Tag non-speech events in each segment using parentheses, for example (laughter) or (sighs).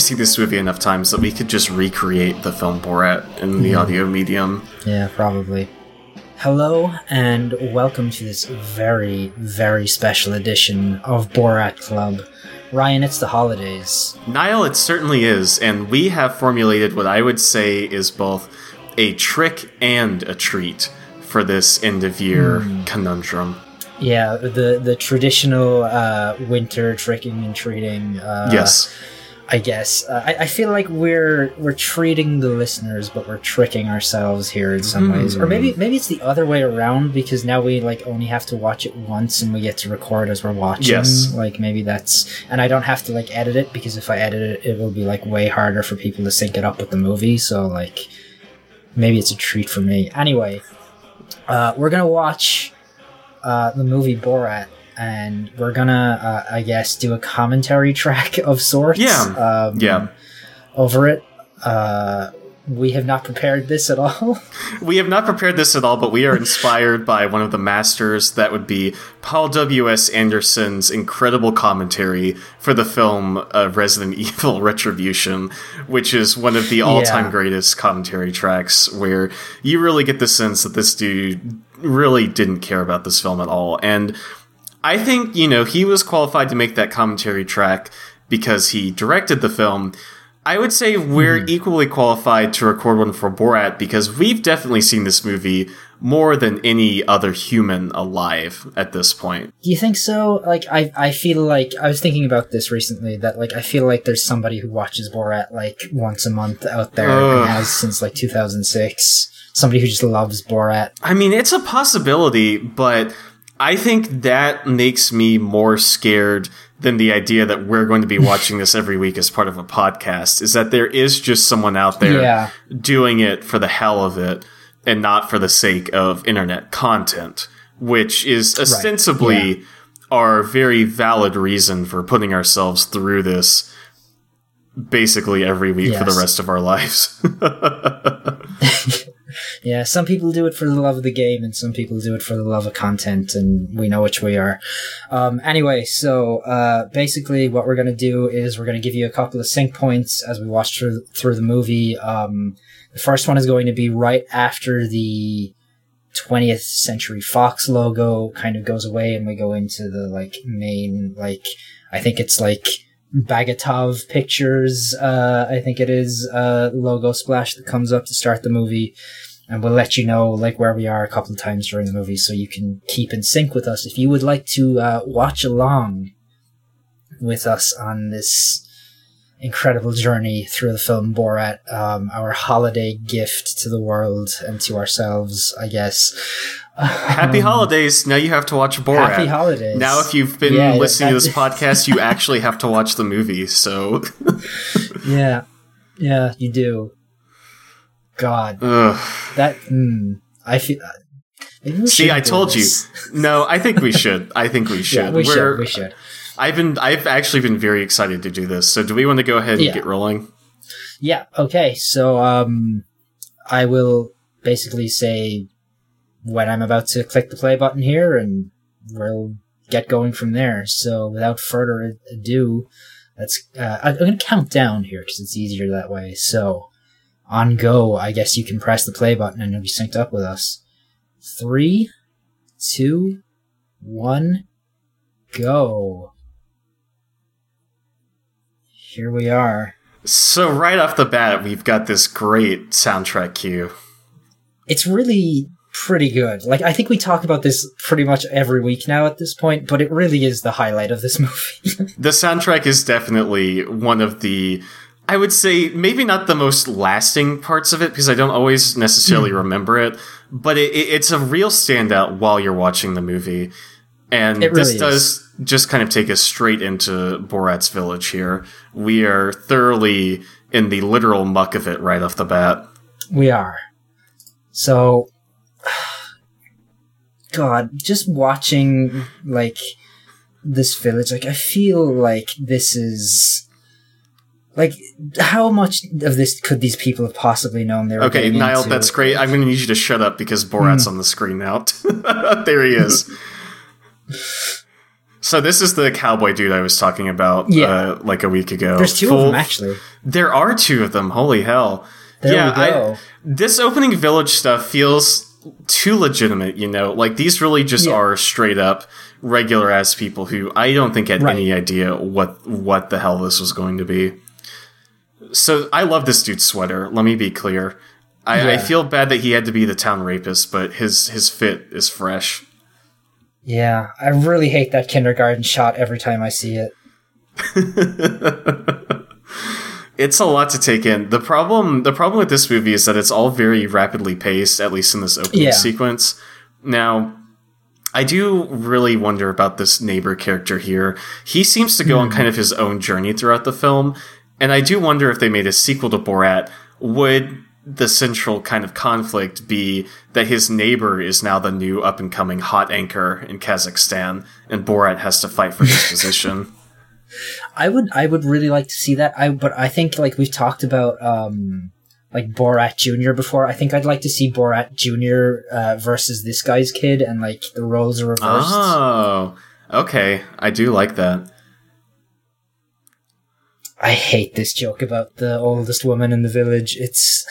we've seen this movie enough times that we could just recreate the film Borat in the audio medium. Yeah, probably. Hello, and welcome to this very, very special edition of Borat Club. Ryan, it's the holidays. Niall, it certainly is, and we have formulated what I would say is both a trick and a treat for this end of year conundrum. Yeah, the the traditional uh, winter tricking and treating. Uh, yes. I guess uh, I, I feel like we're we're treating the listeners, but we're tricking ourselves here in some ways, or maybe maybe it's the other way around because now we like only have to watch it once and we get to record as we're watching. Yes. Like maybe that's and I don't have to like edit it because if I edit it, it will be like way harder for people to sync it up with the movie. So like maybe it's a treat for me. Anyway, uh, we're gonna watch uh, the movie Borat. And we're gonna, uh, I guess, do a commentary (laughs) track of sorts. Yeah. Um, Yeah. over it. Uh, we have not prepared this at all. (laughs) We have not prepared this at all, but we are inspired by one of the masters. That would be Paul W.S. Anderson's incredible commentary for the film uh, Resident (laughs) Evil Retribution, which is one of the all time Yeah. greatest commentary tracks, where you really get the sense that this dude really didn't care about this film at all. And I think, you know, he was qualified to make that commentary track because he directed the film. I would say we're hmm. equally qualified to record one for Borat because we've definitely seen this movie more than any other human alive at this point. Do you think so? Like, I, I feel like I was thinking about this recently. That like I feel like there's somebody who watches Borat like once a month out there Ugh. and has since like 2006. Somebody who just loves Borat. I mean, it's a possibility, but I think that makes me more scared than the idea that we're going to be (laughs) watching this every week as part of a podcast. Is that there is just someone out there Yeah. doing it for the hell of it and not for the sake of internet content, which is ostensibly our very valid reason for putting ourselves through this basically every week for the rest of our lives. (laughs) (laughs) Yeah, some people do it for the love of the game, and some people do it for the love of content, and we know which we are. Um, anyway, so uh, basically, what we're going to do is we're going to give you a couple of sync points as we watch through through the movie. Um, the first one is going to be right after the 20th Century Fox logo kind of goes away, and we go into the like main like I think it's like Bagatov Pictures, uh, I think it is, uh, logo splash that comes up to start the movie. And we'll let you know, like, where we are a couple of times during the movie so you can keep in sync with us. If you would like to, uh, watch along with us on this incredible journey through the film Borat, um, our holiday gift to the world and to ourselves, I guess. Happy Um, holidays. Now you have to watch Borat. Happy holidays. Now, if you've been Yeah, listening to this podcast, you (laughs) actually have to watch the movie. So, Yeah. Yeah, you do. God. ugh. That mm, I feel. maybe see, I told you. (laughs) No, I think we should. I think we (laughs) should. Yeah, we We're- should. We should. I've been. I've actually been very excited to do this. So, do we want to go ahead and Yeah. get rolling? Yeah. Okay. So, um, I will basically say when I'm about to click the play button here, and we'll get going from there. So, without further ado, let's. Uh, I'm going to count down here because it's easier that way. So, on go, I guess you can press the play button and it'll be synced up with us. Three, two, one, go. Here we are. So, right off the bat, we've got this great soundtrack cue. it's really pretty good. Like I think we talk about this pretty much every week now at this point, but it really is the highlight of this (laughs) movie. The soundtrack is definitely one of the. I would say maybe not the most lasting parts of it because I don't always Hmm. necessarily remember it, but it, it, it's a real standout while you're watching the movie. And It this really does just kind of take us straight into Borat's village here. We are thoroughly in the literal muck of it right off the bat. we are. So (sighs) God, just watching like this village, like I feel like this is like how much of this could these people have possibly known they were Okay, Niall, into? that's great. I'm going to need you to shut up because Borat's Hmm. on the screen now. (laughs) there he is. So this is the cowboy dude I was talking about Yeah. uh, like a week ago. There's two Full- of them actually. There are two of them. Holy hell! There yeah. I, this opening village stuff feels too legitimate. You know, like these really just Yeah. are straight up regular ass people who I don't think had Right. any idea what what the hell this was going to be. So I love this dude's sweater. Let me be clear. I, I feel bad that he had to be the town rapist, but his his fit is fresh. Yeah, I really hate that kindergarten shot every time I see it. (laughs) It's a lot to take in. The problem the problem with this movie is that it's all very rapidly paced, at least in this opening Yeah. sequence. Now, I do really wonder about this neighbor character here. He seems to go Hmm. on kind of his own journey throughout the film, and I do wonder if they made a sequel to Borat, would the central kind of conflict be that his neighbor is now the new up and coming hot anchor in Kazakhstan, and Borat has to fight for his (laughs) position? I would I would really like to see that. I but I think like we've talked about um like Borat Junior before. I think I'd like to see Borat Junior uh, versus this guy's kid, and like the roles are reversed. Oh, okay. I do like that. I hate this joke about the oldest woman in the village. It's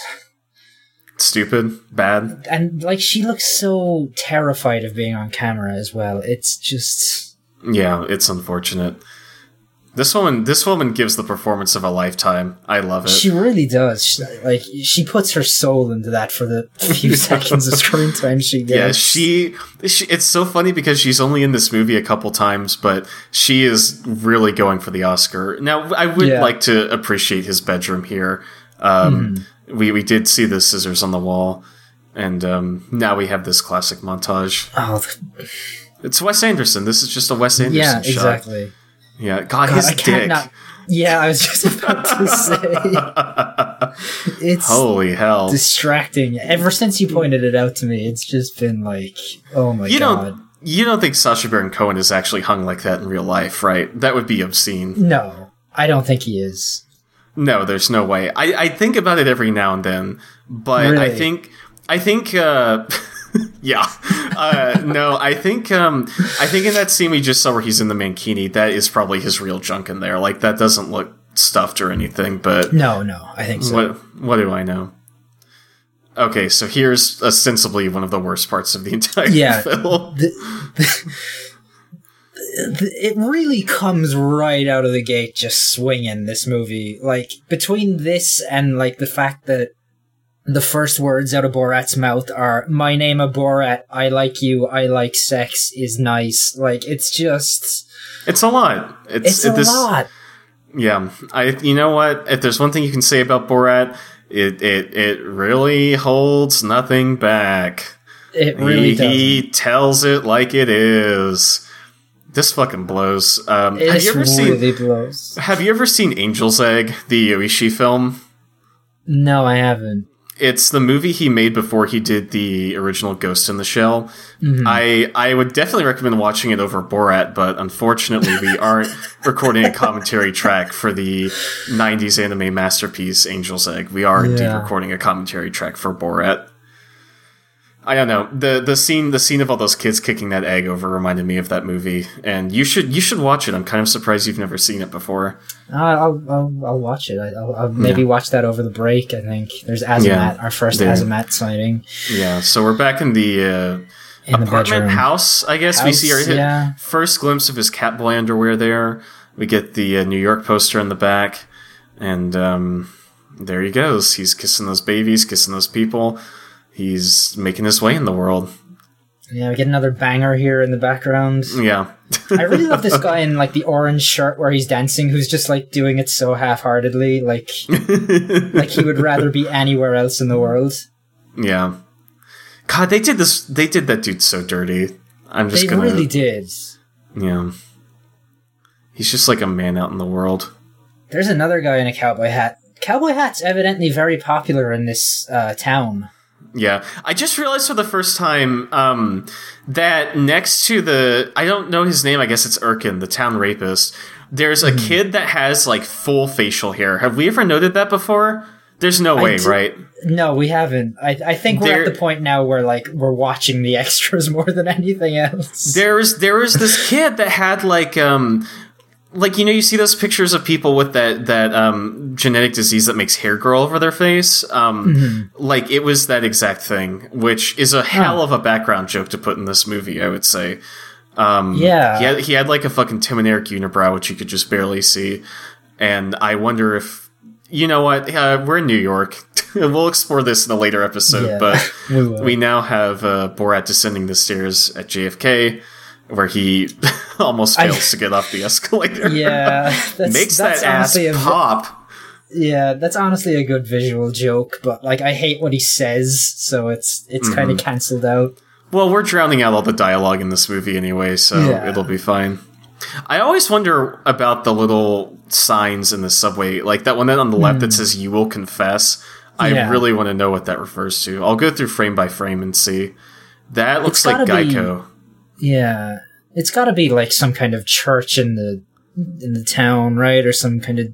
Stupid, bad. and like she looks so terrified of being on camera as well. It's just Yeah, it's unfortunate. This woman, this woman gives the performance of a lifetime. I love it. she really does. She, like she puts her soul into that for the few (laughs) seconds of screen time she gets. yeah, she, she. It's so funny because she's only in this movie a couple times, but she is really going for the Oscar. Now, I would Yeah. like to appreciate his bedroom here. Um, Mm-hmm. We we did see the scissors on the wall, and um, now we have this classic montage. Oh, It's Wes Anderson. This is just a Wes Anderson yeah, shot. exactly. Yeah, God, God, his I dick. not. Yeah, I was just about to say (laughs) it's Holy hell! distracting. Ever since you pointed it out to me, it's just been like, oh my You god. don't you don't think Sacha Baron Cohen is actually hung like that in real life, right? That would be obscene. No, I don't think he is. No, there's no way. I, I think about it every now and then, but I think I think uh (laughs) (laughs) yeah. Uh no, I think um I think in that scene we just saw where he's in the mankini, that is probably his real junk in there. Like that doesn't look stuffed or anything, but No, no, I think so. what what do I know? Okay, so here's ostensibly one of the worst parts of the (laughs) entire Yeah. film. it really comes right out of the gate just swinging this movie like between this and like the fact that the first words out of borat's mouth are my name a borat i like you i like sex is nice like it's just It's a lot. It's, it's a this, lot Yeah, I. You know what? If there's one thing you can say about Borat, it it it really holds nothing back. it really he, does he tells it like it is. This fucking blows. Um, have you ever seen? blows Have you ever seen Angel's Egg, the Oshii film? no i haven't It's the movie he made before he did the original Ghost in the Shell. Mm-hmm. I I would definitely recommend watching it over Borat, but unfortunately we (laughs) aren't recording a commentary track for the '90s anime masterpiece Angel's Egg. We are indeed recording a commentary track for Borat. I don't know the the scene the scene of all those kids kicking that egg over reminded me of that movie, and you should you should watch it. I'm kind of surprised you've never seen it before. Uh, I'll, I'll I'll watch it. I- I'll, I'll maybe watch that over the break. I think there's Azamat, Yeah, our first there. Azamat sighting Yeah, so we're back in the. Uh, in apartment bedroom. house, I guess we see our yeah. first glimpse of his Catboy underwear there. We get the uh, New York poster in the back, and um, there he goes. He's kissing those babies, kissing those people. He's making his way in the world. Yeah, we get another banger here in the background. Yeah. I really love this (laughs) guy in like the orange shirt where he's dancing, who's just like doing it so half-heartedly, like like he would (laughs) rather be anywhere else in the world. yeah. God, they did this. They did that dude so dirty. I'm just They gonna. really did. Yeah. He's just like a man out in the world. There's another guy in a cowboy hat. Cowboy hat's evidently very popular in this uh, town. Yeah, I just realized for the first time um, that next to the I don't know his name. I guess it's Erkin, the town rapist. There's a kid that has like full facial hair. Have we ever noted that before? There's no way, right? No, we haven't. I, I think we're There- at the point now where like we're watching the (laughs) extras more than anything else. There was there was this kid that had like um like you know you see those pictures of people with that that um genetic disease that makes hair grow over their face? Um like it was that exact thing which is a hell of a background joke to put in this movie I would say. Um Yeah. he had, he had like a fucking Tim and Eric unibrow which you could just barely see. And I wonder if you know what? Uh, we're in New York. (laughs) We'll explore this in a later episode Yeah, but (laughs) we we now have uh, Borat descending the stairs at JFK, where he (laughs) almost I- fails to get off the escalator. (laughs) yeah, (laughs) that's, makes that's that ass a pop. yeah, that's honestly a good visual joke. But like, I hate what he says, so it's it's kind of Mm-hmm. cancelled out. Well, we're drowning out all the dialogue in this movie anyway, so Yeah. it'll be fine. I always wonder about the little signs in the subway, like that one on the left that says "You will confess." I Hmm. Yeah. really want to know what that refers to. I'll go through frame by frame and see. That looks like gotta be- Geico. Yeah, it's got to be like some kind of church in the in the town, right? Or some kind of.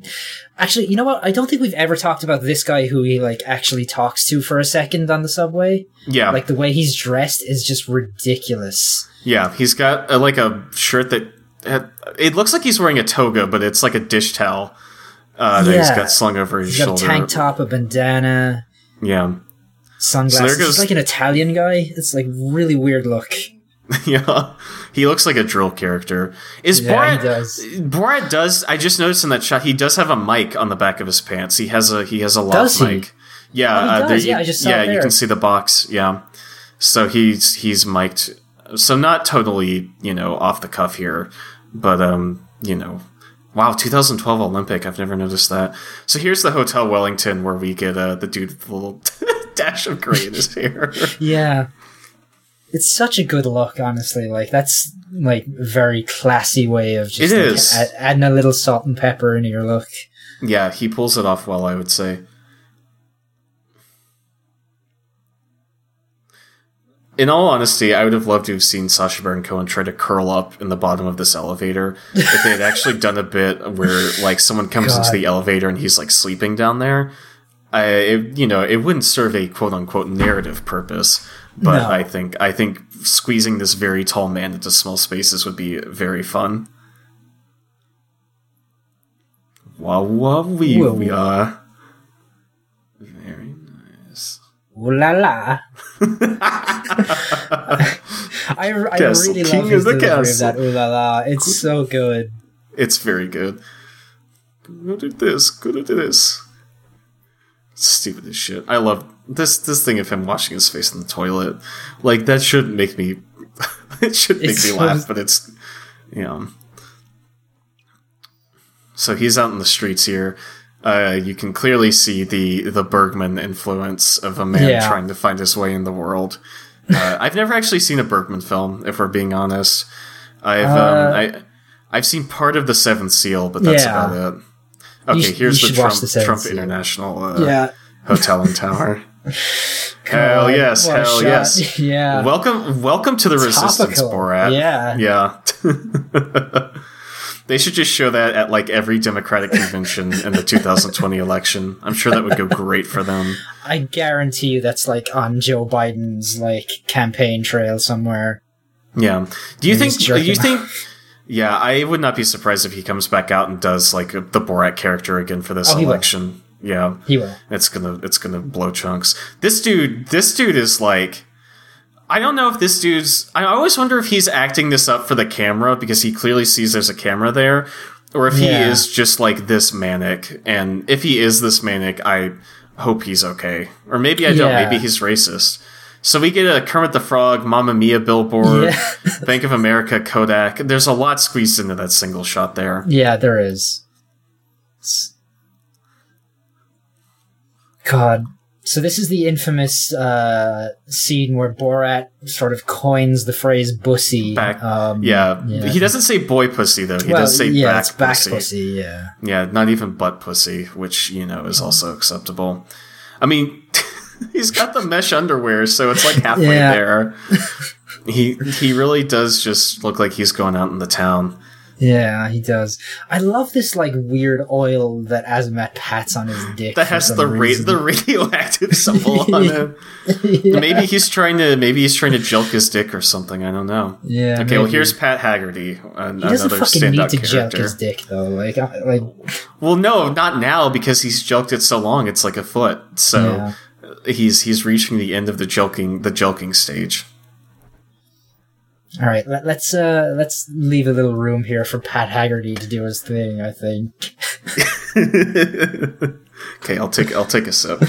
Actually, you know what? I don't think we've ever talked about this guy who he like actually talks to for a second on the subway. Yeah, Like the way he's dressed is just ridiculous. Yeah, he's got uh like a shirt that it looks like he's wearing a toga, but it's like a dish towel uh, that he's Yeah. got slung over his He's got a shoulder. tank top, a bandana, Yeah, sunglasses. goes- He's like an Italian guy. It's like really weird look. (laughs) yeah, he looks like a drill character. Is Yeah, Borat? does. Borat does. I just noticed in that shot he does have a mic on the back of his pants. He has a he has a he? mic. Yeah, Oh, uh, there Yeah, you, I just saw yeah, you can see the box. Yeah, so he's he's mic'd. So not totally you know off the cuff here, but um you know. Wow, 2012 Olympic. I've never noticed that. So here's the Hotel Wellington where we get uh, the dude with the little (laughs) dash of gray in his hair. (laughs) Yeah. It's such a good look, honestly. Like that's like a very classy way of just It like, is. add- adding a little salt and pepper into your look. Yeah, he pulls it off well, I would say. In all honesty, I would have loved to have seen Sacha Baron Cohen try to curl up in the bottom of this elevator. if they had actually done a bit where, like, someone comes God. into the elevator and he's like sleeping down there, I, it, you know, it wouldn't serve a quote unquote narrative purpose. But No. I think, I think squeezing this very tall man into small spaces would be very fun. Wow, wow, we, Whoa. we are. Very nice. Ooh la la. (laughs) I, I Castle, really king love his the delivery of that ooh la la. It's so good. It's very good. Go do this, go do this. Stupid as shit. I love this this thing of him washing his face in the toilet. Like that should make me (laughs) it should make It's me so- laugh, but it's you know. So he's out in the streets here. Uh, you can clearly see the the Bergman influence of a man Yeah. trying to find his way in the world. Uh, (laughs) I've never actually seen a Bergman film, if we're being honest. I've Uh, um, I I've seen part of the Seventh Seal, but that's Yeah. about it. Okay, sh- here's you the Trump, The Trump International uh, Yeah. Hotel and Tower. (laughs) (laughs) hell yes, hell shot. yes. (laughs) Yeah. Welcome, welcome to the Resistance, Topical. Borat. Yeah. yeah. (laughs) they should just show that at like every Democratic convention in the 2020 election. I'm sure that would go great for them. I guarantee you that's like on Joe Biden's like campaign trail somewhere. Yeah. Do you And think? Do you think? Yeah, I would not be surprised if he comes back out and does like the Borat character again for this Oh, election. Yeah. He will. It's gonna it's gonna blow chunks. This dude this dude is like I don't know if this dude's I always wonder if he's acting this up for the camera because he clearly sees there's a camera there. Or if he is just like this manic. And if he is this manic, I hope he's okay. Or maybe I don't, Yeah. maybe he's racist. So we get a Kermit the Frog, Mamma Mia billboard, Yeah. (laughs) Bank of America, Kodak. There's a lot squeezed into that single shot there. Yeah, there is. It's- God. So this is the infamous uh, scene where Borat sort of coins the phrase "bussy." Back, um, yeah. yeah. he doesn't say boy pussy though. He well, does say yeah, back, back pussy. pussy. Yeah. Yeah, not even butt pussy, which you know is also acceptable. I mean, (laughs) he's got the mesh underwear, so it's like halfway Yeah. there. he he really does just look like he's going out in the town. Yeah, he does. I love this like weird oil that Azamat pats on his dick. That has the ra- the radioactive (laughs) symbol on it. yeah. Maybe he's trying to maybe he's trying to joke his dick or something. I don't know. Yeah. Okay, well here's Pat Haggerty, an- He doesn't another fucking need to joke his dick though. Like, I- like Well, no, not now because he's joked it so long. It's like a foot. So Yeah. he's he's reaching the end of the joking the joking stage. All right, let, let's uh let's leave a little room here for Pat Haggerty to do his thing. I think. (laughs) okay, I'll take I'll take a sip.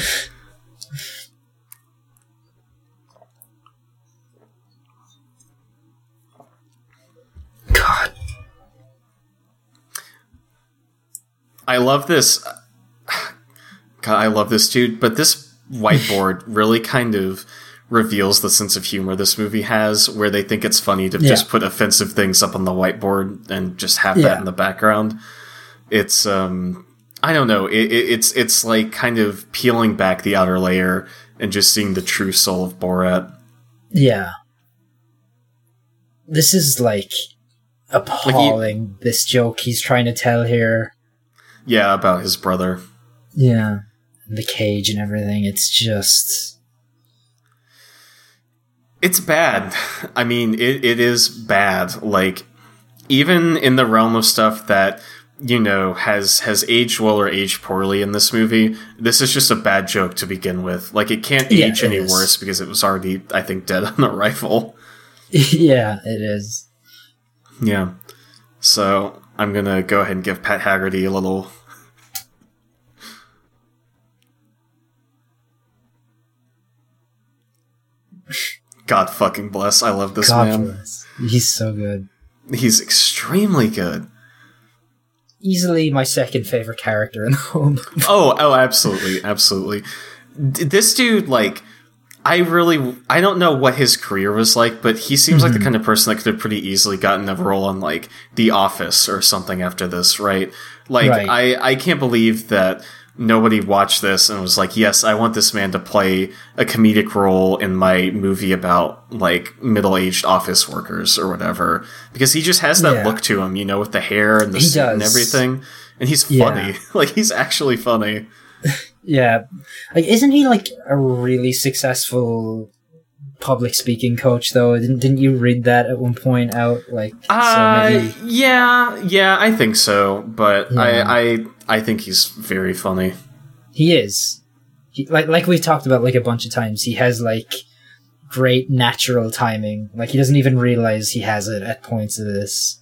God. I love this. (sighs) God, I love this dude, but this whiteboard really kind of reveals the sense of humor this movie has, where they think it's funny to Yeah. just put offensive things up on the whiteboard and just have Yeah. that in the background. It's um, I don't know. It, it, it's it's like kind of peeling back the outer layer and just seeing the true soul of Borat. Yeah. This is like appalling. this joke he's trying to tell here. Yeah, about his brother. Yeah. The cage and everything. It's just. It's bad. I mean, it, it is bad. Like, even in the realm of stuff that, you know, has has aged well or aged poorly in this movie, this is just a bad joke to begin with. Like, it can't Yeah, age it any is. worse because it was already, I think, dead on arrival. (laughs) (laughs) yeah, it is. Yeah. So, I'm gonna go ahead and give Pat Haggerty a little. God fucking bless. I love this God man. bless. He's so good. He's extremely good. Easily my second favorite character in the whole. (laughs) Oh, oh, absolutely, absolutely. D- this dude, like, I really, I don't know what his career was like, but he seems like the mm-hmm. kind of person that could have pretty easily gotten a role on like The Office or something after this, right? Like, Right. I, I can't believe that nobody watched this and was like, yes, I want this man to play a comedic role in my movie about like middle-aged office workers or whatever, because he just has that Yeah. look to him, you know, with the hair and the He suit and everything, and he's Yeah. funny. (laughs) like, he's actually funny. (laughs) Yeah. Like, isn't he like a really successful public speaking coach though? Didn't, didn't you read that at one point out? Like, Uh, so maybe. yeah, yeah, I think so, but Yeah. I, I, I think he's very funny. He is. He, like like we've talked about like a bunch of times. He has like great natural timing. Like he doesn't even realize he has it at points of this.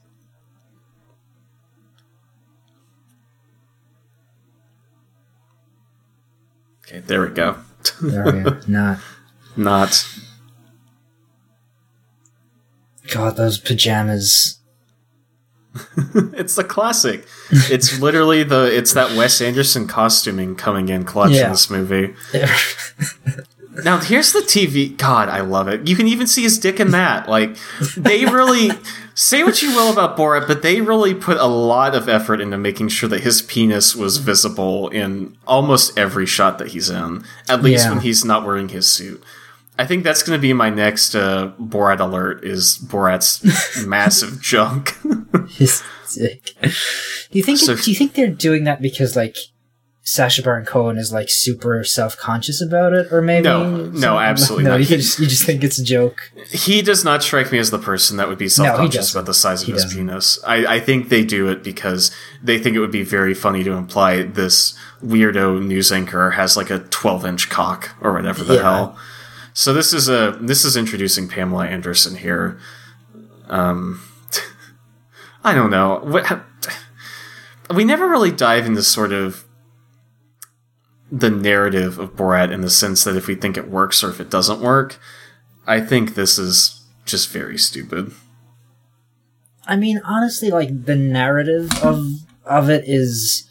Okay, there we go. There we go. (laughs) Not. Not. God, those pajamas. (laughs) it's the classic. It's literally the. It's that Wes Anderson costuming coming in clutch Yeah. in this movie. (laughs) Now here's the TV. God, I love it. You can even see his dick in that. Like they really say what you will about Borat, but they really put a lot of effort into making sure that his penis was visible in almost every shot that he's in. At least Yeah. when he's not wearing his suit. I think that's going to be my next uh, Borat alert. Is Borat's (laughs) massive junk? (laughs) His dick. Do you think? So- do you think they're doing that because like Sacha Baron Cohen is like super self conscious about it, or maybe? No, no, absolutely no. not. You just you just think it's a joke. He does not strike me as the person that would be self conscious doesn't. about the size of He his doesn't. penis. I, I think they do it because they think it would be very funny to imply this weirdo news anchor has like a 12 inch cock or whatever the Yeah. hell. So this is a this is introducing Pamela Anderson here. Um, (laughs) I don't know. We never really dive into sort of the narrative of Borat in the sense that if we think it works or if it doesn't work. I think this is just very stupid. I mean, honestly, like the narrative of of it is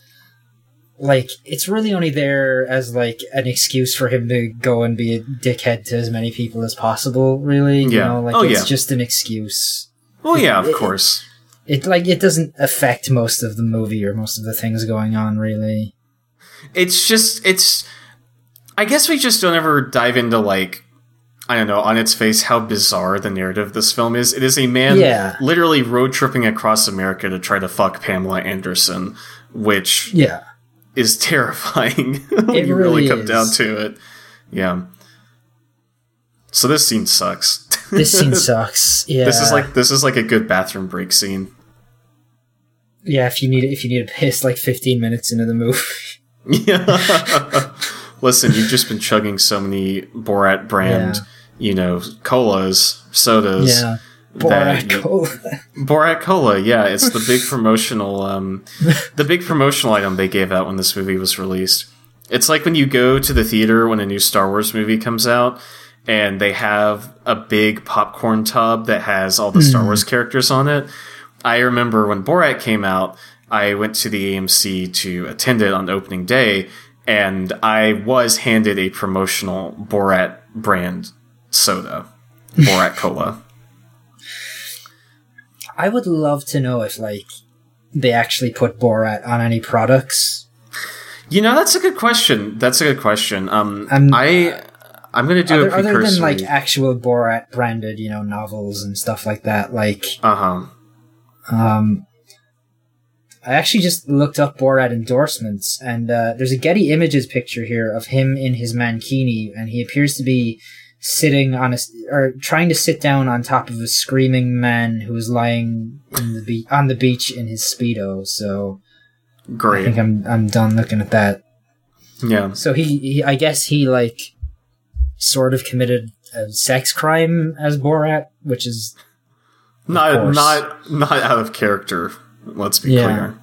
like it's really only there as like an excuse for him to go and be a dickhead to as many people as possible. Really, you Yeah. know, like Oh, it's yeah. just an excuse. Well, yeah, of It- course. It like it doesn't affect most of the movie or most of the things going on. Really, It's just it's. I guess we just don't ever dive into like I don't know, on its face, how bizarre the narrative of this film is. It is a man Yeah. literally road tripping across America to try to fuck Pamela Anderson, which Yeah. Is terrifying (laughs) when It you really really come is. down to it. Yeah. So this scene sucks. (laughs) This scene sucks. Yeah. This is like this is like a good bathroom break scene. yeah. If you need if you need a piss, like 15 minutes into the movie. Yeah. (laughs) Listen, you've just been chugging so many Borat brand, Yeah. you know, colas, sodas. yeah. Borat Cola. Borat Cola, yeah, it's the big promotional um the big promotional item they gave out when this movie was released. It's like when you go to the theater when a new Star Wars movie comes out and they have a big popcorn tub that has all the Star Wars characters on it. I remember when Borat came out, I went to the AMC to attend it on opening day and I was handed a promotional Borat brand soda, Borat Cola. (laughs) I would love to know if like they actually put Borat on any products. You know, that's a good question. That's a good question. Um, Um, I I'm gonna do Other, a other than like actual Borat branded, you know, novels and stuff like that. Like, uh huh. um, I actually just looked up Borat endorsements, and uh, there's a Getty Images picture here of him in his mankini, and he appears to be sitting on a or trying to sit down on top of a screaming man who is lying in the be- on the beach in his speedo. So great. I think I'm I'm done looking at that. Yeah. So he, he I guess he like sort of committed a sex crime as Borat, which is Not course. not not out of character. Let's be Yeah. clear.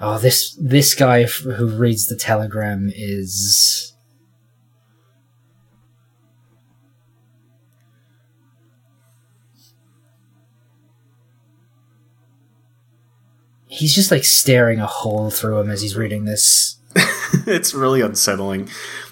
oh this this guy f- who reads the telegram is He's just like staring a hole through him as he's reading this. (laughs) it's really unsettling.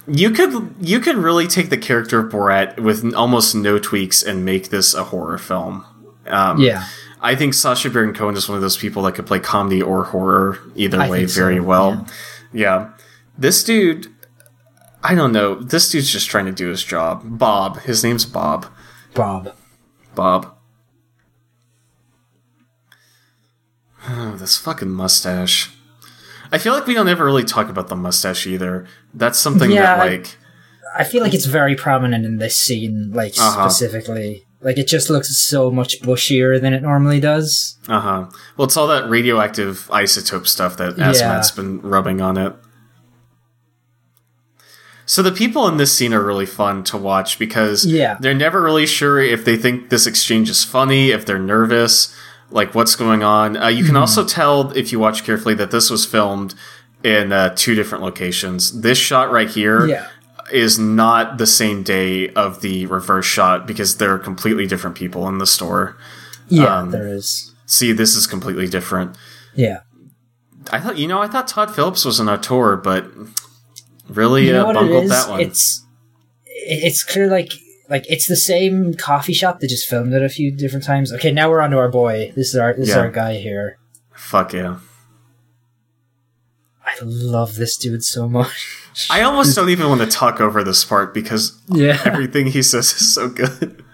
You could you could really take the character of Borat with almost no tweaks and make this a horror film. Um, Yeah. I think Sacha Baron Cohen is one of those people that could play comedy or horror either I way think so, very well. Yeah. This dude, I don't know. This dude's just trying to do his job. Bob. His name's Bob. Bob. Bob. Oh, (sighs) this fucking mustache. I feel like we don't ever really talk about the mustache either. That's something Yeah, that, I- like, I feel like it's very prominent in this scene, like Uh-huh. specifically. Like it just looks so much bushier than it normally does. uh huh. Well, it's all that radioactive isotope stuff that Azamat's been rubbing on it. So the people in this scene are really fun to watch because Yeah. they're never really sure if they think this exchange is funny, if they're nervous, like what's going on. Uh, you can Hmm. also tell if you watch carefully that this was filmed in uh, two different locations. This shot right here is Yeah. not the same day of the reverse shot because they're completely different people in the store. Yeah, Um, there is. See, this is completely different. Yeah. I thought, you know, I thought Todd Phillips was an auteur, but really You know uh, bungled that one. It's it- it's clear like like it's the same coffee shop that just filmed it a few different times. Okay, now we're on to our boy. This is our this is our guy here. Fuck yeah. I love this dude so much. I almost don't even want to talk over this part because Yeah. everything he says is so good.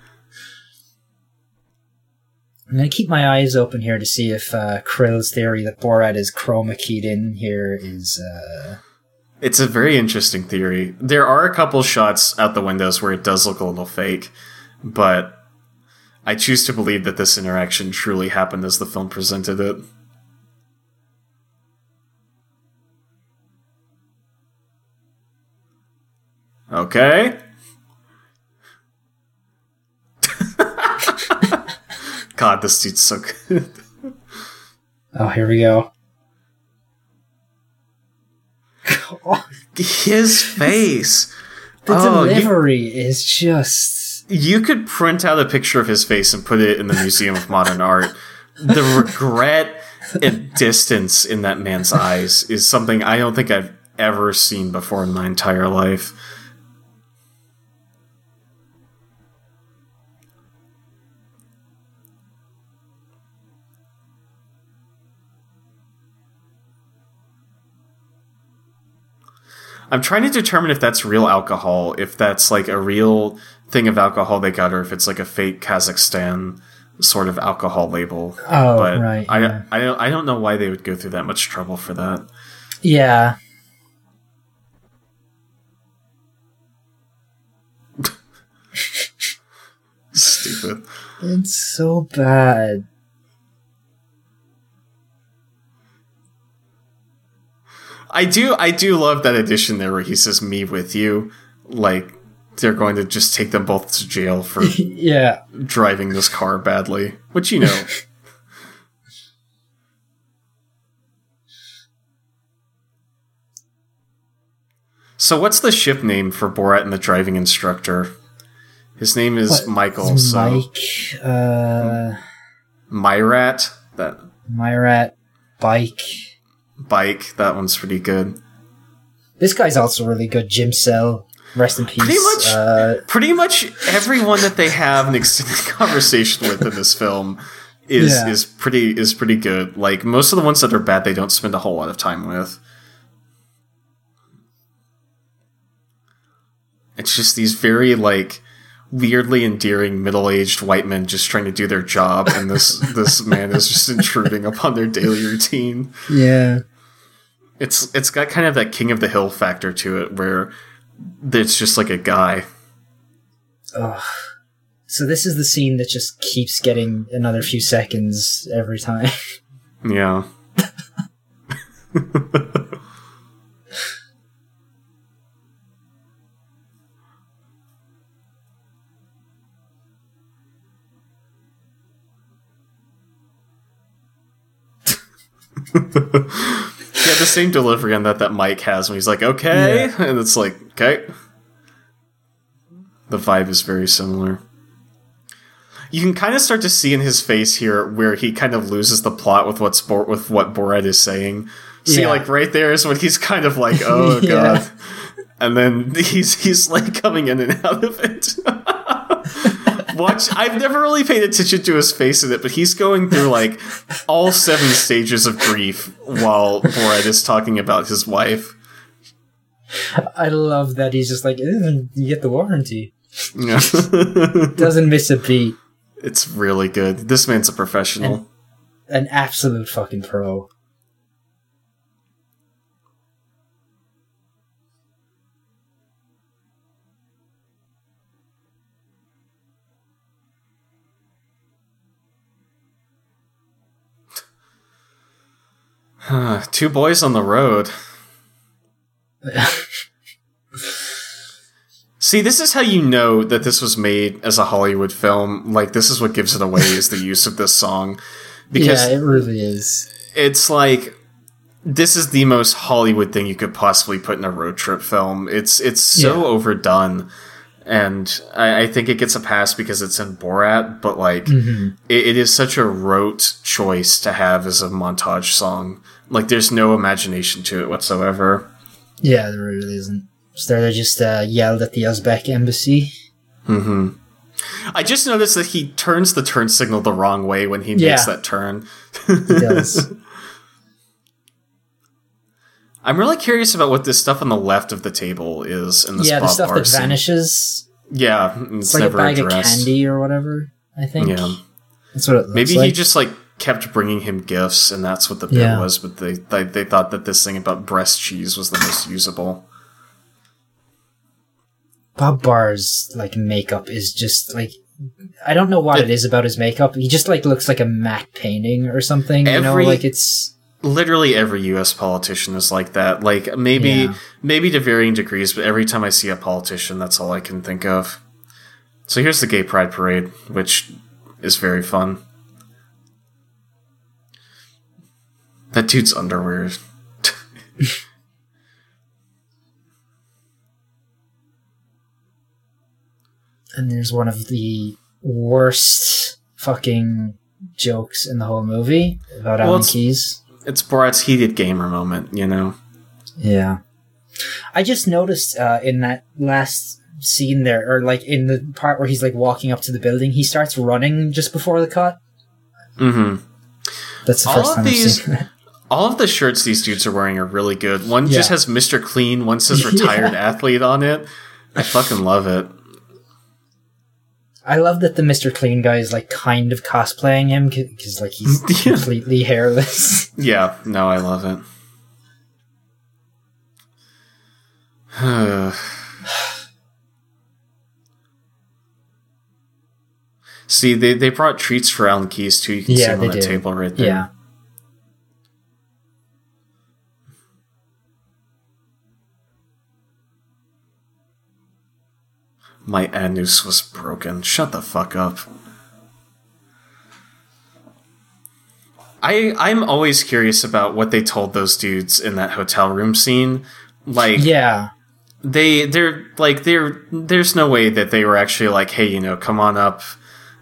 I'm gonna keep my eyes open here to see if uh, Krill's theory that Borat is chroma keyed in here is uh It's a very interesting theory. There are a couple shots out the windows where it does look a little fake, but I choose to believe that this interaction truly happened as the film presented it. Okay. (laughs) God, this dude's so good. Oh, here we go. (laughs) His face. The Oh, you- delivery is just You could print out a picture of his face and put it in the Museum of Modern Art. The regret and distance in that man's eyes is something I don't think I've ever seen before in my entire life. I'm trying to determine if that's real alcohol, if that's like a real thing of alcohol they got, or if it's like a fake Kazakhstan sort of alcohol label. Oh, but right. I, yeah. I don't I don't know why they would go through that much trouble for that. yeah. (laughs) Stupid. It's so bad. I do I do love that addition there where he says me with you. Like they're going to just take them both to jail for (laughs) yeah. driving this car badly. Which you know. (laughs) so what's the ship name for Borat and the driving instructor? His name is What- Michael. It's So Mike, uh, Myrat. That Myrat, Bike. Bike. That one's pretty good. This guy's also really good. Jim Cell. Rest in peace. Pretty much- Uh, pretty much everyone that they have an extended (laughs) conversation with in this film is Yeah. is pretty is pretty good. Like most of the ones that are bad, they don't spend a whole lot of time with. It's just these very like weirdly endearing middle-aged white men just trying to do their job and this (laughs) this man is just intruding upon their daily routine. yeah. It's it's got kind of that king of the hill factor to it where it's just like a guy. Ugh. So this is the scene that just keeps getting another few seconds every time. (laughs) Yeah. (laughs) (laughs) he had the same delivery on that that Mike has when he's like, okay. And it's like, okay. The vibe is very similar. You can kind of start to see in his face here where he kind of loses the plot with what's Bor- with what Borat is saying. See, Yeah. like right there is when he's kind of like, (laughs) "Oh Yeah. god," and then (laughs) he's he's like coming in and out of it. Watch. I've never really paid attention to his face in it, but he's going through like all seven stages of grief while Borat is talking about his wife. I love that he's just like, "Eh, you get the warranty. Yeah. (laughs) Doesn't miss a beat. it's really good. This man's a professional. An absolute fucking pro. Two boys on the road. (laughs) See, this is how you know that this was made as a Hollywood film. Like, this is what gives it away is the use of this song. Because yeah, it really is. it's like this is the most Hollywood thing you could possibly put in a road trip film. It's it's so Yeah. overdone, and I, I think it gets a pass because it's in Borat. But like, Mm-hmm. it, it is such a rote choice to have as a montage song. Like, there's no imagination to it whatsoever. Yeah, there really isn't. So they just uh, yelled at the Uzbek embassy. hmm I just noticed that he turns the turn signal the wrong way when he Yeah. makes that turn. He does. (laughs) I'm really curious about what this stuff on the left of the table is in this yeah, the stuff that vanishes. Yeah, it's, It's like a bag addressed. of candy or whatever. I think. Yeah, That's what it looks like. maybe like. he just like kept bringing him gifts, and that's what the bit Yeah. was. But they, they they thought that this thing about breast cheese was the most usable. Bob Barr's like makeup is just like I don't know what it is about his makeup. He just like looks like a matte painting or something. you know, Every- like it's Literally every U.S. politician is like that. Like maybe Yeah. maybe to varying degrees, but every time I see a politician, that's all I can think of. So here's the gay pride parade, which is very fun. That dude's underwear. and there's one of the worst fucking jokes in the whole movie about Well, Alan it's- Keyes. It's Borat's heated gamer moment, you know. Yeah. I just noticed uh, in that last scene there, or like in the part where he's like walking up to the building, he starts running just before the cut. Mm-hmm. That's the All first time these- I've seen that. All of the shirts these dudes are wearing are really good. One Yeah. just has Mr. Clean, one says (laughs) retired athlete on it. I fucking love it. I love that the Mr. Clean guy is like kind of cosplaying him because like he's (laughs) Yeah. completely hairless. (laughs) Yeah, no, I love it. (sighs) See, they, they brought treats for Alan Keyes too. You can see them on the table right there. Yeah. My anus was broken. Shut the fuck up. I I'm always curious about what they told those dudes in that hotel room scene. Like Yeah. they they're like they're there's no way that they were actually like, hey, you know, come on up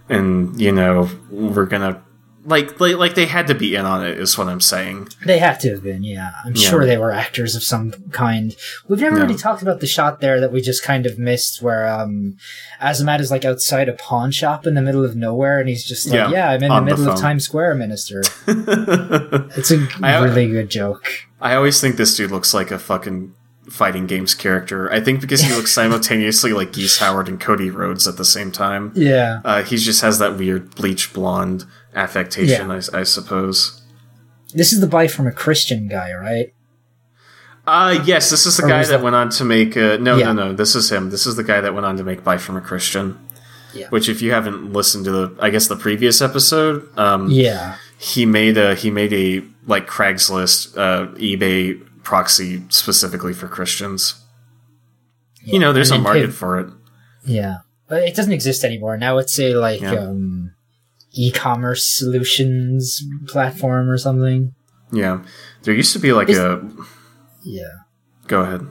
and you know, we're gonna like like like they had to be in on it is what I'm saying. They have to have been, yeah. I'm Yeah. sure they were actors of some kind. We've never Yeah. really talked about the shot there that we just kind of missed where um Azamat is like outside a pawn shop in the middle of nowhere and he's just like, Yeah, Yeah, I'm in the on the middle of. Times Square, Minister. (laughs) It's a I- really good joke. I always think this dude looks like a fucking fighting games character. I think because he looks (laughs) simultaneously like Geese Howard and Cody Rhodes at the same time. Yeah. Uh, he just has that weird bleach blonde affectation, Yeah. I, I suppose. This is the buy from a Christian guy, right? Uh, yes, this is the Or guy that that- went on to make. Uh, no, Yeah. no, no. This is him. This is the guy that went on to make Buy from a Christian. Yeah. Which, if you haven't listened to the, I guess the previous episode, um, Yeah. he made a he made a like Craigslist, uh, eBay proxy specifically for Christians. You know, there's a And then market for it. Yeah. But it doesn't exist anymore. Now it's a like Yeah. um e-commerce solutions platform or something. Yeah, there used to be like Is- a. Yeah. Go ahead.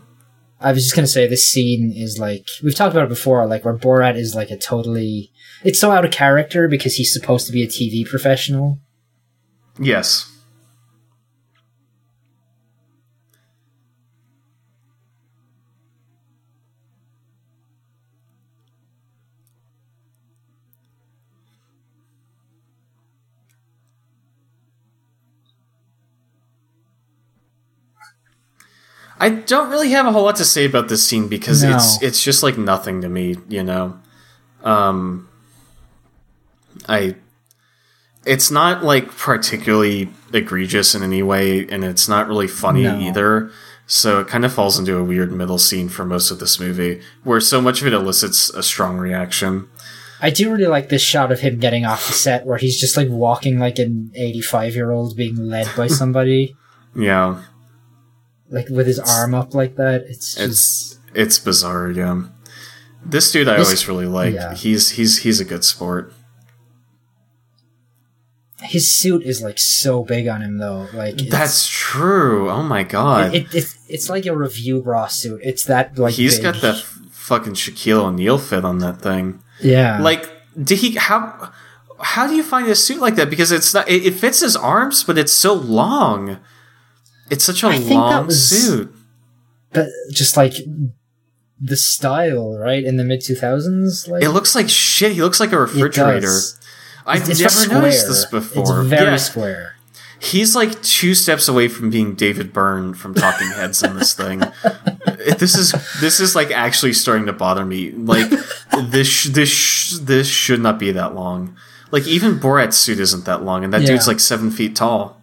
I was just gonna say this scene is like we've talked about it before, like where Borat is like a totally it's so out of character because he's supposed to be a TV professional. Yes. I don't really have a whole lot to say about this scene because No. it's it's just like nothing to me, you know. Um I it's not like particularly egregious in any way and it's not really funny No. either. So it kind of falls into a weird middle scene for most of this movie where so much of it elicits a strong reaction. I do really like this shot of him getting off the set where he's just like walking like an eighty-five year old being led by (laughs) somebody, Yeah. Like with his arm up like that. It's just It's it's bizarre, yeah. This dude I This- always really like. yeah. He's he's he's a good sport. his suit is like so big on him though. Like it's- That's true. Oh my god. it, it, it's it's like a review bra suit. It's that like He's big. got that f- fucking Shaquille O'Neal fit on that thing. yeah Like, did he how? How do you find a suit like that? Because it's not. It, it fits his arms, but it's so long. It's such a I long was- suit. but just like the style, right in the mid two thousands. Like It looks like shit. He looks like a refrigerator. I've It's never square. noticed this before. It's very Yeah, square. he's like two steps away from being David Byrne from Talking Heads in this thing. This is this is like actually starting to bother me. Like this sh- this sh- this should not be that long. Like even Borat's suit isn't that long, and that Yeah. dude's like seven feet tall.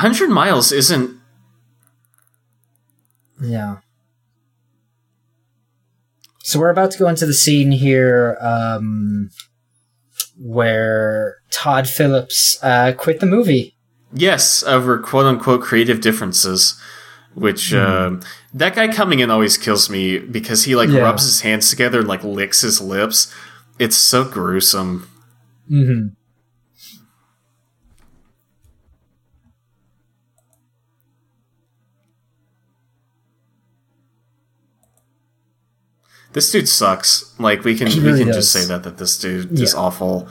A hundred miles isn't Yeah. So we're about to go into the scene here um, where Todd Phillips uh, quit the movie. Yes, over quote unquote creative differences. Which uh, that guy coming in always kills me because he like Yeah. rubs his hands together and like licks his lips. It's so gruesome. hmm This dude sucks. Like we can He we really can just say that that this dude is awful.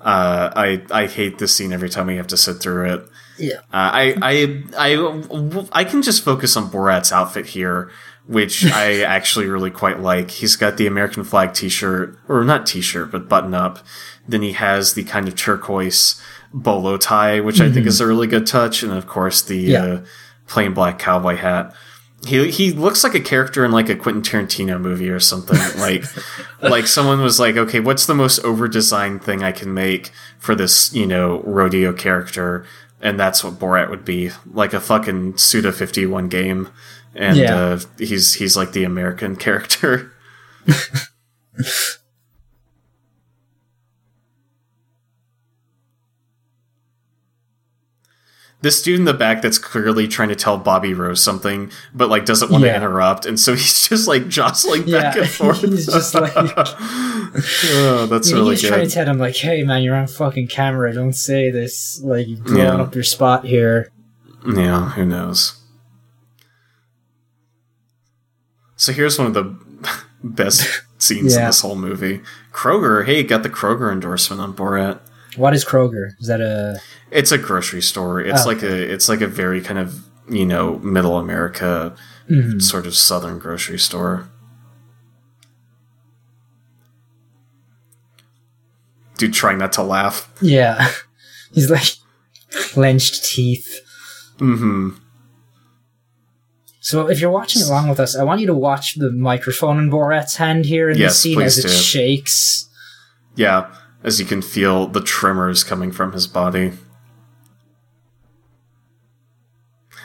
Uh, I I hate this scene every time we have to sit through it. Yeah. Uh, I, I I I can just focus on Borat's outfit here, which I (laughs) actually really quite like. He's got the American flag T-shirt, or not T-shirt, but button up. Then he has the kind of turquoise bolo tie, which I think is a really good touch, and of course the Yeah. uh, plain black cowboy hat. He he looks like a character in like a Quentin Tarantino movie or something. (laughs) like like someone was like, okay, what's the most over designed thing I can make for this you know rodeo character? And that's what Borat would be, like a fucking Suda fifty one game. And Yeah. uh, he's he's like the American character. (laughs) this dude in the back that's clearly trying to tell Bobby Rose something, but like doesn't want Yeah. to interrupt, and so (laughs) he's just like jostling back and (laughs) forth. he's just like- (laughs) oh, that's Yeah, really he's trying good. to tell him like, "Hey, man, you're on fucking camera. Don't say this. Like, you're blowing Yeah. up your spot here." yeah, who knows? So here's one of the best scenes in this whole movie. Kroger, hey, got the Kroger endorsement on Borat. What is Kroger? Is that a? It's a grocery store. It's Oh, like a it's like a very kind of you know middle America Mhm. sort of southern grocery store. Dude, trying not to laugh. Yeah, (laughs) he's like clenched teeth. hmm So if you're watching along with us, I want you to watch the microphone in Borat's hand here in Yes, the scene as it do. shakes. Yeah, as you can feel the tremors coming from his body.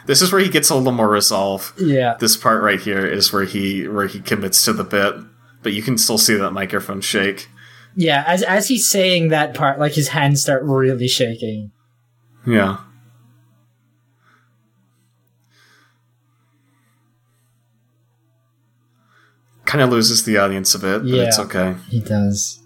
This is where he gets a little more resolve. Yeah, This part right here is where he where he commits to the bit, but you can still see that microphone shake. yeah. As as he's saying that part, like his hands start really shaking. Yeah. Kind of loses the audience a bit, but it's okay. He does.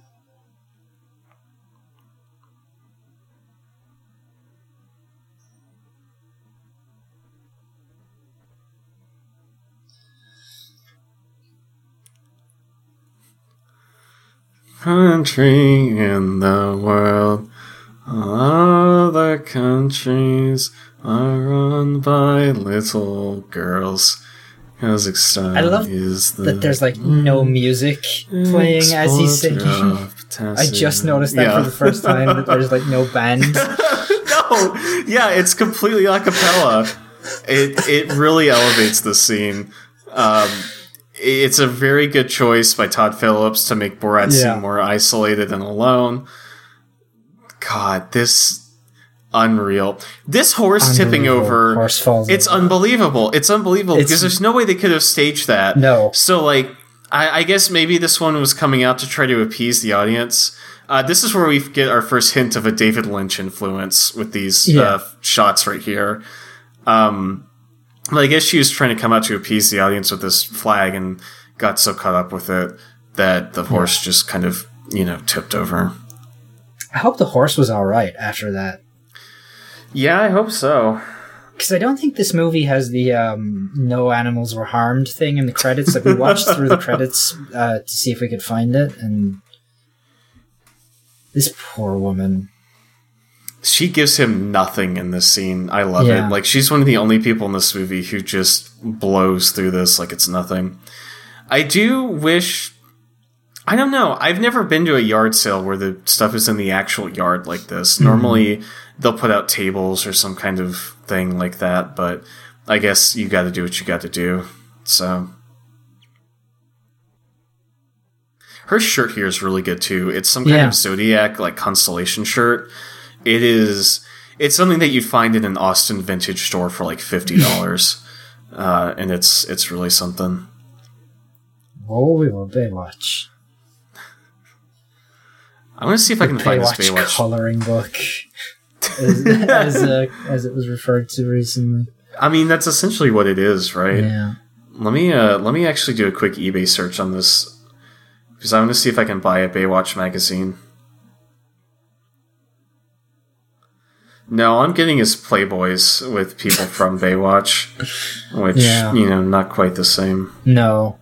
Country in the world, other countries are run by little girls. Kazakhstan I love is the That there's like no music playing as he's singing. I just noticed that Yeah. for the first time that there's like no (laughs) band. (laughs) no, yeah, it's completely a cappella. It it really elevates the scene. Um, it's a very good choice by Todd Phillips to make Borat Yeah. seem more isolated and alone. God, this unreal. This horse tipping over. Horse falls. It's over. unbelievable. It's unbelievable It's- because there's no way they could have staged that. no. So, like, I, I guess maybe this one was coming out to try to appease the audience. Uh, this is where we get our first hint of a David Lynch influence with these Yeah. uh, shots right here. Um, but I guess she was trying to come out to appease the audience with this flag and got so caught up with it that the horse just kind of, you know, tipped over. I hope the horse was all right after that. Yeah, I hope so. Because I don't think this movie has the um, no animals were harmed thing in the credits. Like we watched through the credits uh, to see if we could find it, and this poor woman. She gives him nothing in this scene. I love Yeah. it. Like she's one of the only people in this movie who just blows through this like it's nothing. I do wish I don't know. I've never been to a yard sale where the stuff is in the actual yard like this. Mm-hmm. Normally they'll put out tables or some kind of thing like that, but I guess you got to do what you got to do. So her shirt here is really good too. It's some kind Yeah. of zodiac like constellation shirt. It is. It's something that you'd find in an Austin vintage store for like fifty (laughs) dollars, uh, and it's it's really something. Oh, we will Baywatch. I want to see if I can find this Baywatch, Baywatch. coloring book, (laughs) as as, uh, as it was referred to recently. I mean, that's essentially what it is, right? Yeah. Let me uh, let me actually do a quick eBay search on this because I want to see if I can buy a Baywatch magazine. No, I'm getting his Playboys with people from (laughs) Baywatch, which Yeah. you know, not quite the same. No.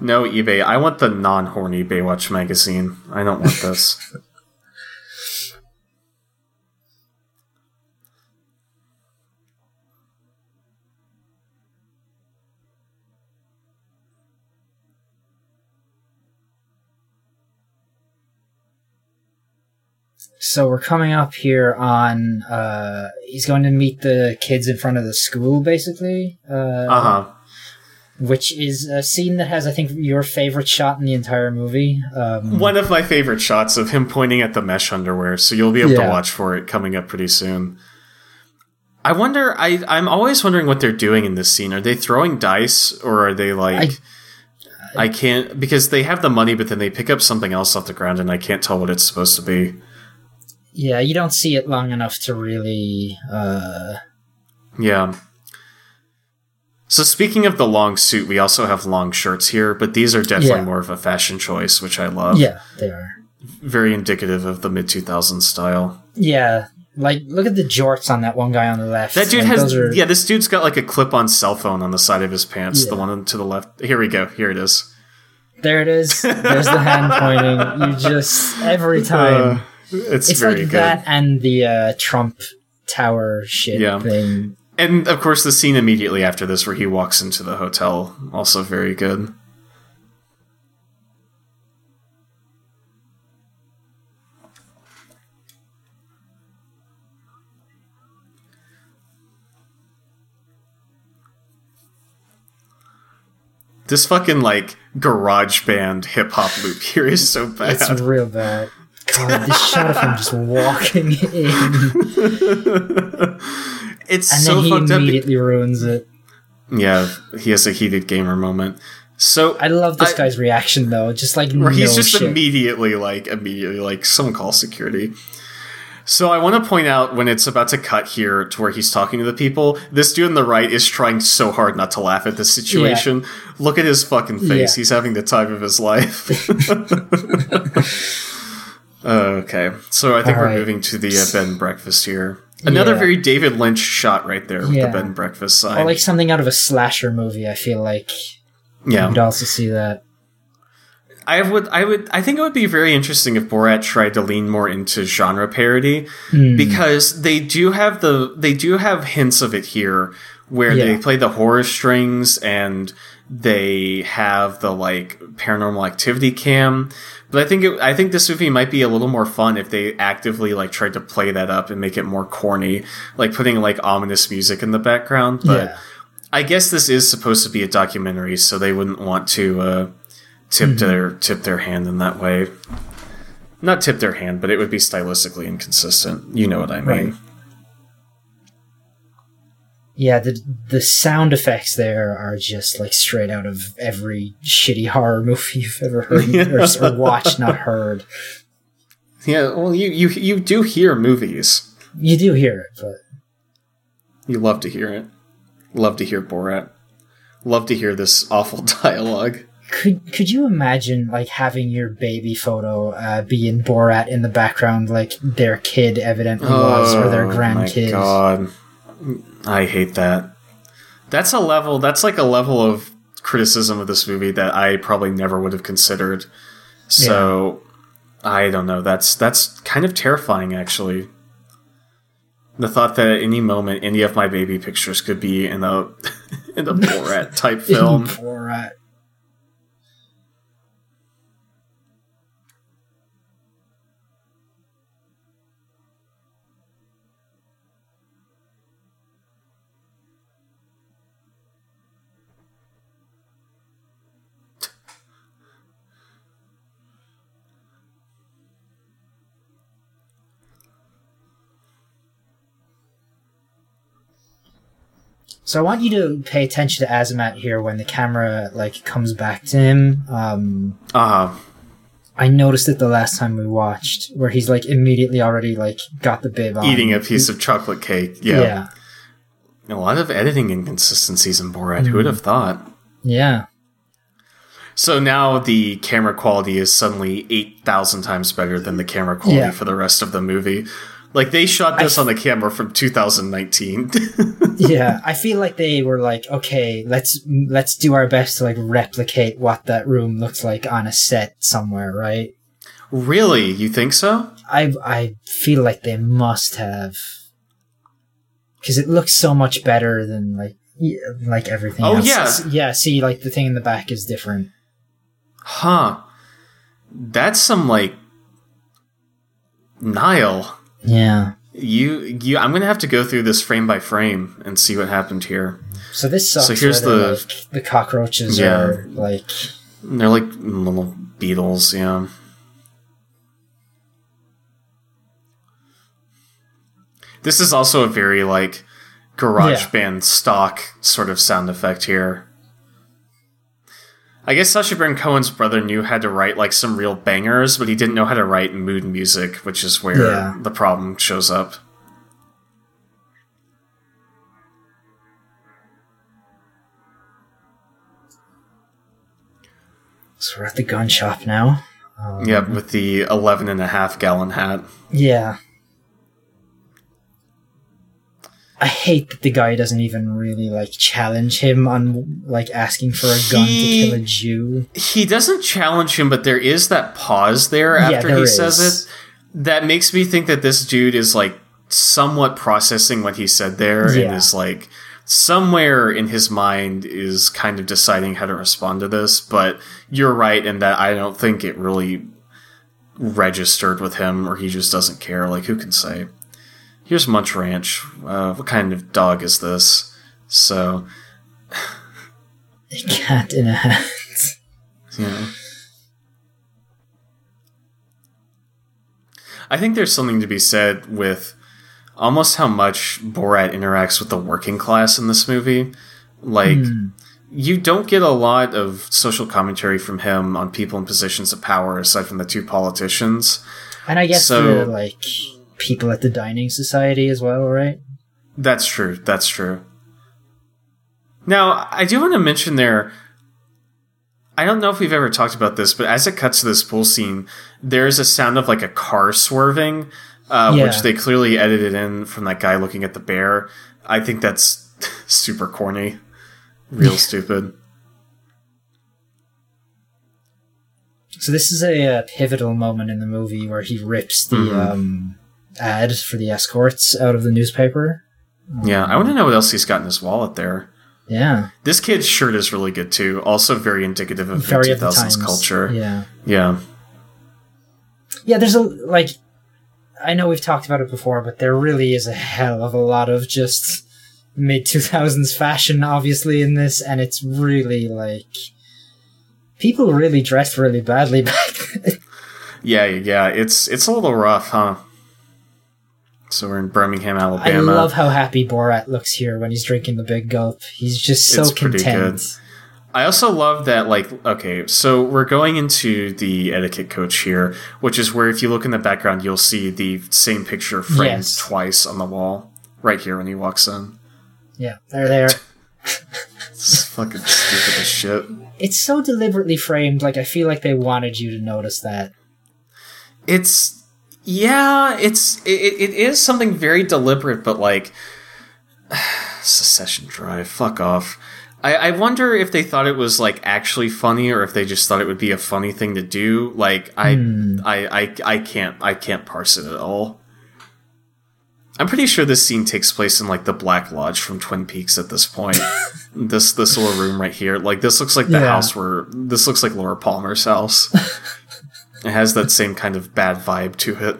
No eBay. I want the non-horny Baywatch magazine. I don't want this. (laughs) so we're coming up here on. Uh, he's going to meet the kids in front of the school, basically. Uh, Uh huh. which is a scene that has, I think, your favorite shot in the entire movie. Um, One of my favorite shots of him pointing at the mesh underwear, so you'll be able to watch for it coming up pretty soon. I wonder. I I'm always wondering what they're doing in this scene. Are they throwing dice, or are they like? I, can't because they have the money, but then they pick up something else off the ground, and I can't tell what it's supposed to be. Yeah, you don't see it long enough to really. Uh, Yeah. So speaking of the long suit, we also have long shirts here, but these are definitely Yeah. more of a fashion choice, which I love. yeah, they are. Very indicative of the mid 2000s style. Yeah, like look at the jorts on that one guy on the left. That dude Like, has are- yeah. This dude's got like a clip-on cell phone on the side of his pants. The one to the left. Here we go. Here it is. There it is. There's the hand (laughs) pointing. You just every time. Uh, it's, it's very like good. that and the uh, Trump Tower shit Yeah. thing. And of course, the scene immediately after this, where he walks into the hotel, also very good. This fucking like garage band hip hop loop here is so bad. It's real bad. God, this shot of him just walking in, (laughs) it's and so then he fucked up. immediately ruins it. Yeah, he has a heated gamer moment. So I love this I- guy's reaction though, just like no he's just shit. immediately like immediately like someone call security. So I want to point out when it's about to cut here to where he's talking to the people, this dude on the right is trying so hard not to laugh at the situation. Look at his fucking face. Yeah. He's having the time of his life. (laughs) (laughs) okay. So I think All we're right. moving to the uh, bed and breakfast here. Another Yeah. very David Lynch shot right there with Yeah. the bed and breakfast sign. or like something out of a slasher movie. I feel like yeah. you'd also see that. I would, I would, I think it would be very interesting if Borat tried to lean more into genre parody Hmm. because they do have the, they do have hints of it here where they play the horror strings and they have the like paranormal activity cam. But I think it, I think this movie might be a little more fun if they actively like tried to play that up and make it more corny, like putting like ominous music in the background. But yeah, I guess this is supposed to be a documentary, so they wouldn't want to uh, tip Mm-hmm. their tip their hand in that way. Not tip their hand, but it would be stylistically inconsistent. You know what I mean? Right. Yeah. The the sound effects there are just like straight out of every shitty horror (laughs) movie you've ever heard (laughs) or, or watched, not heard. Yeah. Well, you you you do hear movies. You do hear it, but You love to hear it. Love to hear Borat. Love to hear this awful (laughs) dialogue. could could you imagine like having your baby photo uh, be in Borat in the background, like their kid evidently was, or their Oh, my grandkid? God, I hate that. That's a level. That's like a level of criticism of this movie that I probably never would have considered. So I don't know. That's that's kind of terrifying, actually. The thought that at any moment any of my baby pictures could be in a (laughs) in a Borat type (laughs) film. Borat. So I want you to pay attention to Azamat here when the camera like comes back to him. Um, Uh huh. I noticed it the last time we watched, where he's like immediately already like got the bib on. Eating a piece of chocolate cake. Yeah. yeah, A lot of editing inconsistencies in Borat. Who would have thought? yeah. So now the camera quality is suddenly 8,000 times better than the camera quality Yeah. for the rest of the movie. Like they shot this I- on a camera from 2019. (laughs) yeah i feel like they were like okay let's let's do our best to like replicate what that room looks like on a set somewhere right really? You think so? i i feel like they must have because it looks so much better than like like everything Oh, else yeah. Yeah see like the thing in the back is different Huh. That's some like Niall, Yeah. you you I'm gonna have to go through this frame by frame and see what happened here. So this sucks. So here's the- like, the cockroaches Yeah. are like They're like little beetles, yeah. This is also a very like garage Yeah. band stock sort of sound effect here. I guess Sacha Baron Cohen's brother knew how to write like some real bangers, but he didn't know how to write mood music, which is where Yeah. the problem shows up. so we're at the gun shop now. Um, Yep, with the 11 and a half gallon hat. Yeah. I hate that the guy doesn't even really like challenge him on like asking for a gun He- to kill a Jew. He doesn't challenge him, but there is that pause there Yeah, after there he says it that makes me think that this dude is like somewhat processing what he said there and is like somewhere in his mind is kind of deciding how to respond to this. But you're right in that I don't think it really registered with him or he just doesn't care. Like, who can say? Here's Munch Ranch. Uh, what kind of dog is this? So, A cat in a hat. (laughs) know. I think there's something to be said with almost how much Borat interacts with the working class in this movie. Like, Hmm. you don't get a lot of social commentary from him on people in positions of power aside from the two politicians. And I guess So- the like people at the dining society as well, right? That's true. That's true. Now, I do want to mention there. I don't know if we've ever talked about this, but as it cuts to this pool scene, there's a sound of like a car swerving, uh, Yeah. which they clearly edited in from that guy looking at the bear. I think that's (laughs) super corny, real stupid. So this is a, uh pivotal moment in the movie where he rips the Mhm. um, ad for the escorts out of the newspaper. Yeah, I want to um, know what else he's got in his wallet there. Yeah, This kid's shirt is really good too. Also, very indicative of very the of the 2000s times. culture. Yeah, yeah. yeah. There's a like, I know we've talked about it before, but there really is a hell of a lot of just mid two thousands fashion, obviously, in this, and it's really like people really dressed really badly (laughs) back then. Yeah, yeah, it's it's a little rough, huh? So we're in Birmingham, Alabama. I love how happy Borat looks here when he's drinking the big gulp. He's just so It's pretty content. I also love that, like, okay, so we're going into the etiquette coach here, which is where if you look in the background, you'll see the same picture framed Yes. twice on the wall, right here when he walks in. Yeah, There they're (laughs) there. It's fucking stupid as shit. It's so deliberately framed. Like I feel like they wanted you to notice that. It's yeah, it's it, it is something very deliberate, but like (sighs) secession drive. Fuck off. I, I wonder if they thought it was like actually funny, or if they just thought it would be a funny thing to do. Like I, Hmm. I, I, I can't, I can't parse it at all. I'm pretty sure this scene takes place in like the Black Lodge from Twin Peaks at this point. (laughs) this this little room right here, like this looks like the Yeah. house where this looks like Laura Palmer's house. (laughs) it has that same kind of bad vibe to it.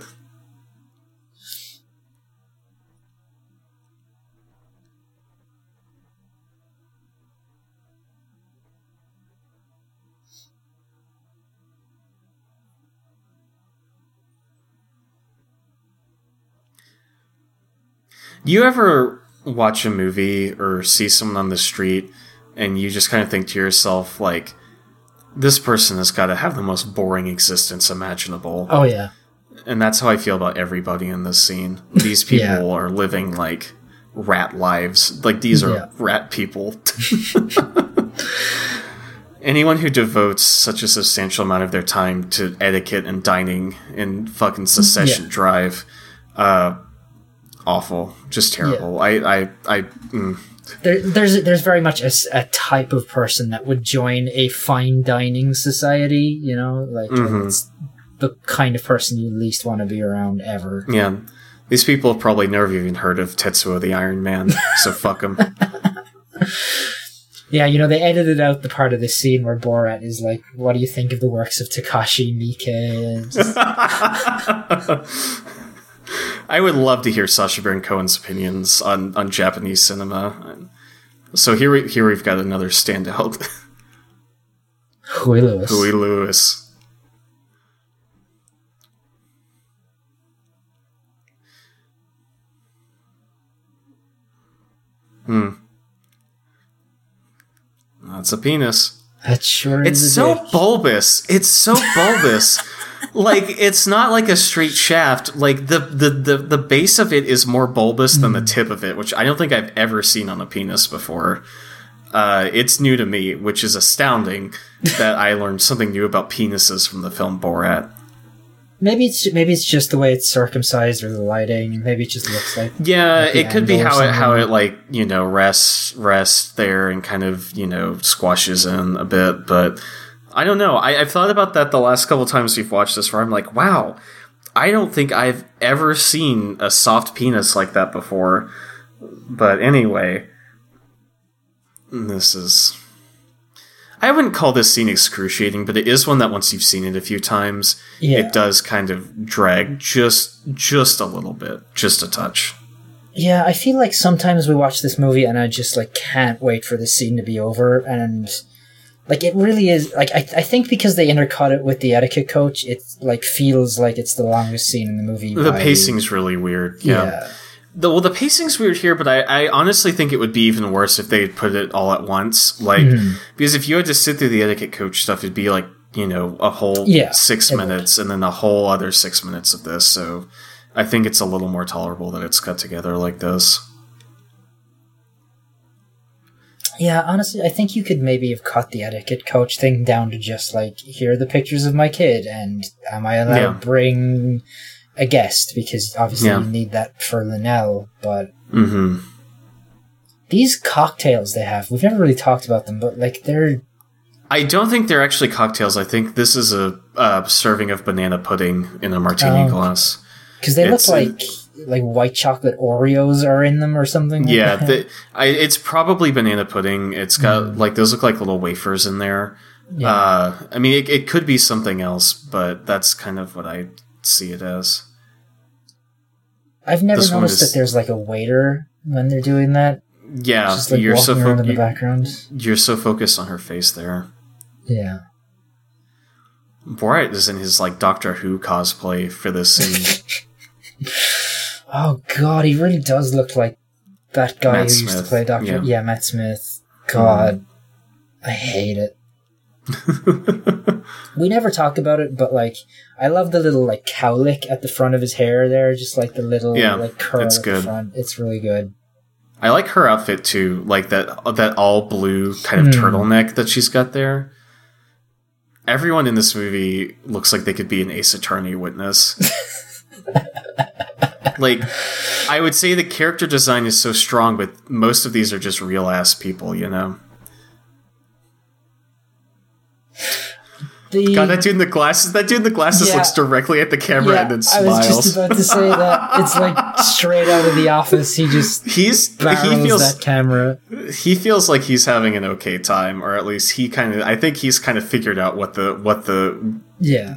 Do you ever watch a movie or see someone on the street and you just kind of think to yourself, like, this person has got to have the most boring existence imaginable? Oh yeah, And that's how I feel about everybody in this scene. (laughs) These people Yeah. are living like rat lives. Like, these are Yeah. rat people. (laughs) Anyone who devotes such a substantial amount of their time to etiquette and dining in fucking secession Yeah. drive, uh, awful, just terrible. I, I, I, mm. There, there's there's very much a, a, type of person that would join a fine dining society. You know, like Mhm. it's the kind of person you least want to be around ever. yeah. These people have probably never even heard of Tetsuo the Iron Man, so (laughs) fuck them. Yeah, you know they edited out the part of the scene where Borat is like, "What do you think of the works of Takashi Miike?" (laughs) (laughs) I would love to hear Sacha Baron Cohen's opinions on, on Japanese cinema. So here we here we've got another standout. Huey Lewis. Huey Lewis. Hmm. That's a penis. That sure It's so bulbous. It's so bulbous. (laughs) like it's not like a straight shaft. Like the, the the the base of it is more bulbous than the Hmm. tip of it, which I don't think I've ever seen on a penis before. Uh, it's new to me, which is astounding (laughs) that I learned something new about penises from the film Borat. Maybe it's maybe it's just the way it's circumcised or the lighting. Maybe it just looks like Yeah, the it could be how it how it like you know rests rests there and kind of you know squashes in a bit, but I don't know. I, I've thought about that the last couple times we've watched this, where I'm like, wow, I don't think I've ever seen a soft penis like that before. But anyway, this is. I wouldn't call this scene excruciating, but it is one that once you've seen it a few times, Yeah. it does kind of drag just just a little bit, just a touch. Yeah, I feel like sometimes we watch this movie and I just like can't wait for this scene to be over and like it really is like I, I think because they intercut it with the etiquette coach, it like feels like it's the longest scene in the movie. The pacing's really weird. Yeah. yeah. The, well, the pacing's weird here, but I, I honestly think it would be even worse if they put it all at once. Like, Mhm. because if you had to sit through the etiquette coach stuff, it'd be like, you know, a whole Yeah, six it would. minutes and then a whole other six minutes of this. So I think it's a little more tolerable that it's cut together like this. Yeah, honestly, I think you could maybe have cut the etiquette coach thing down to just like here are the pictures of my kid, and am I allowed Yeah. to bring a guest because obviously Yeah. you need that for Luenell. But hmm these cocktails they have, we've never really talked about them, but like they're I don't think they're actually cocktails. I think this is a, uh serving of banana pudding in a martini Oh. glass. because they It's, look like like white chocolate Oreos are in them or something. Yeah, the, I, it's probably banana pudding. It's got Mm. like those look like little wafers in there. Yeah. Uh, I mean, it, it could be something else, but that's kind of what I see it as. I've never this noticed is- that there's like a waiter when they're doing that. Yeah, just like you're so walking in the fo- background. you're so focused on her face there. Yeah. Borat is in his like Doctor Who cosplay for this scene. (laughs) Oh god, he really does look like that guy Matt who used to play Doctor. yeah. Yeah. Matt Smith. God, I hate it. (laughs) We never talk about it, but like, I love the little like cowlick at the front of his hair there, just like the little Yeah, like curl it's at good. the front. It's really good. I like her outfit too, like that that all blue kind of Hmm. turtleneck that she's got there. Everyone in this movie looks like they could be an Ace Attorney witness. (laughs) like, I would say the character design is so strong, but most of these are just real ass people, you know. The, God, that dude in the glasses. That dude in the glasses Yeah. looks directly at the camera yeah, and then smiles. I was just about to say that it's like straight out of the office. He just (laughs) He's he feels that camera. he feels like he's having an okay time, or at least he kind of. I think he's kind of figured out what the what the Yeah,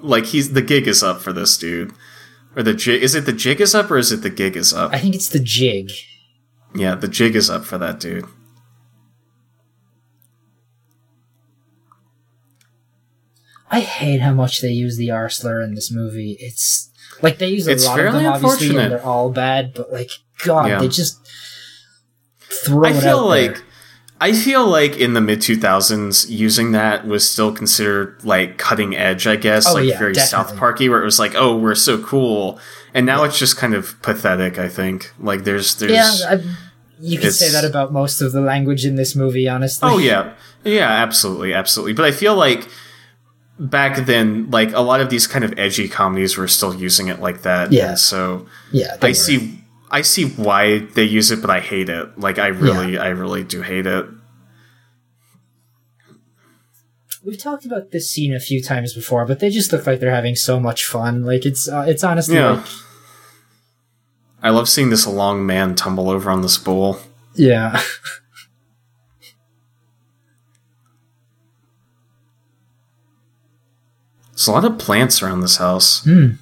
like he's the gig is up for this dude, or the jig. Is it the jig is up or is it the gig is up? I think it's the jig. Yeah, the jig is up for that dude. I hate how much they use the R slur in this movie. It's like they use a It's lot of them, obviously, and they're all bad. But like, God, Yeah. they just throw I it feel out like there. I feel like in the mid two thousands, using that was still considered like cutting edge. I guess Oh, like yeah, very South. Parky, where it was like, oh, we're so cool, and now it's just kind of pathetic. I think like there's there's yeah, I, you can say that about most of the language in this movie. Honestly, Oh yeah, yeah, absolutely, absolutely. But I feel like back then, like a lot of these kind of edgy comedies were still using it like that. Yeah. and so yeah. I were. see, I see why they use it, but I hate it. Like I really, I really do hate it. We've talked about this scene a few times before, but they just look like they're having so much fun. Like it's uh, it's honestly Yeah. like I love seeing this long man tumble over on the spool. yeah. (laughs) There's a lot of plants around this house. Hmm.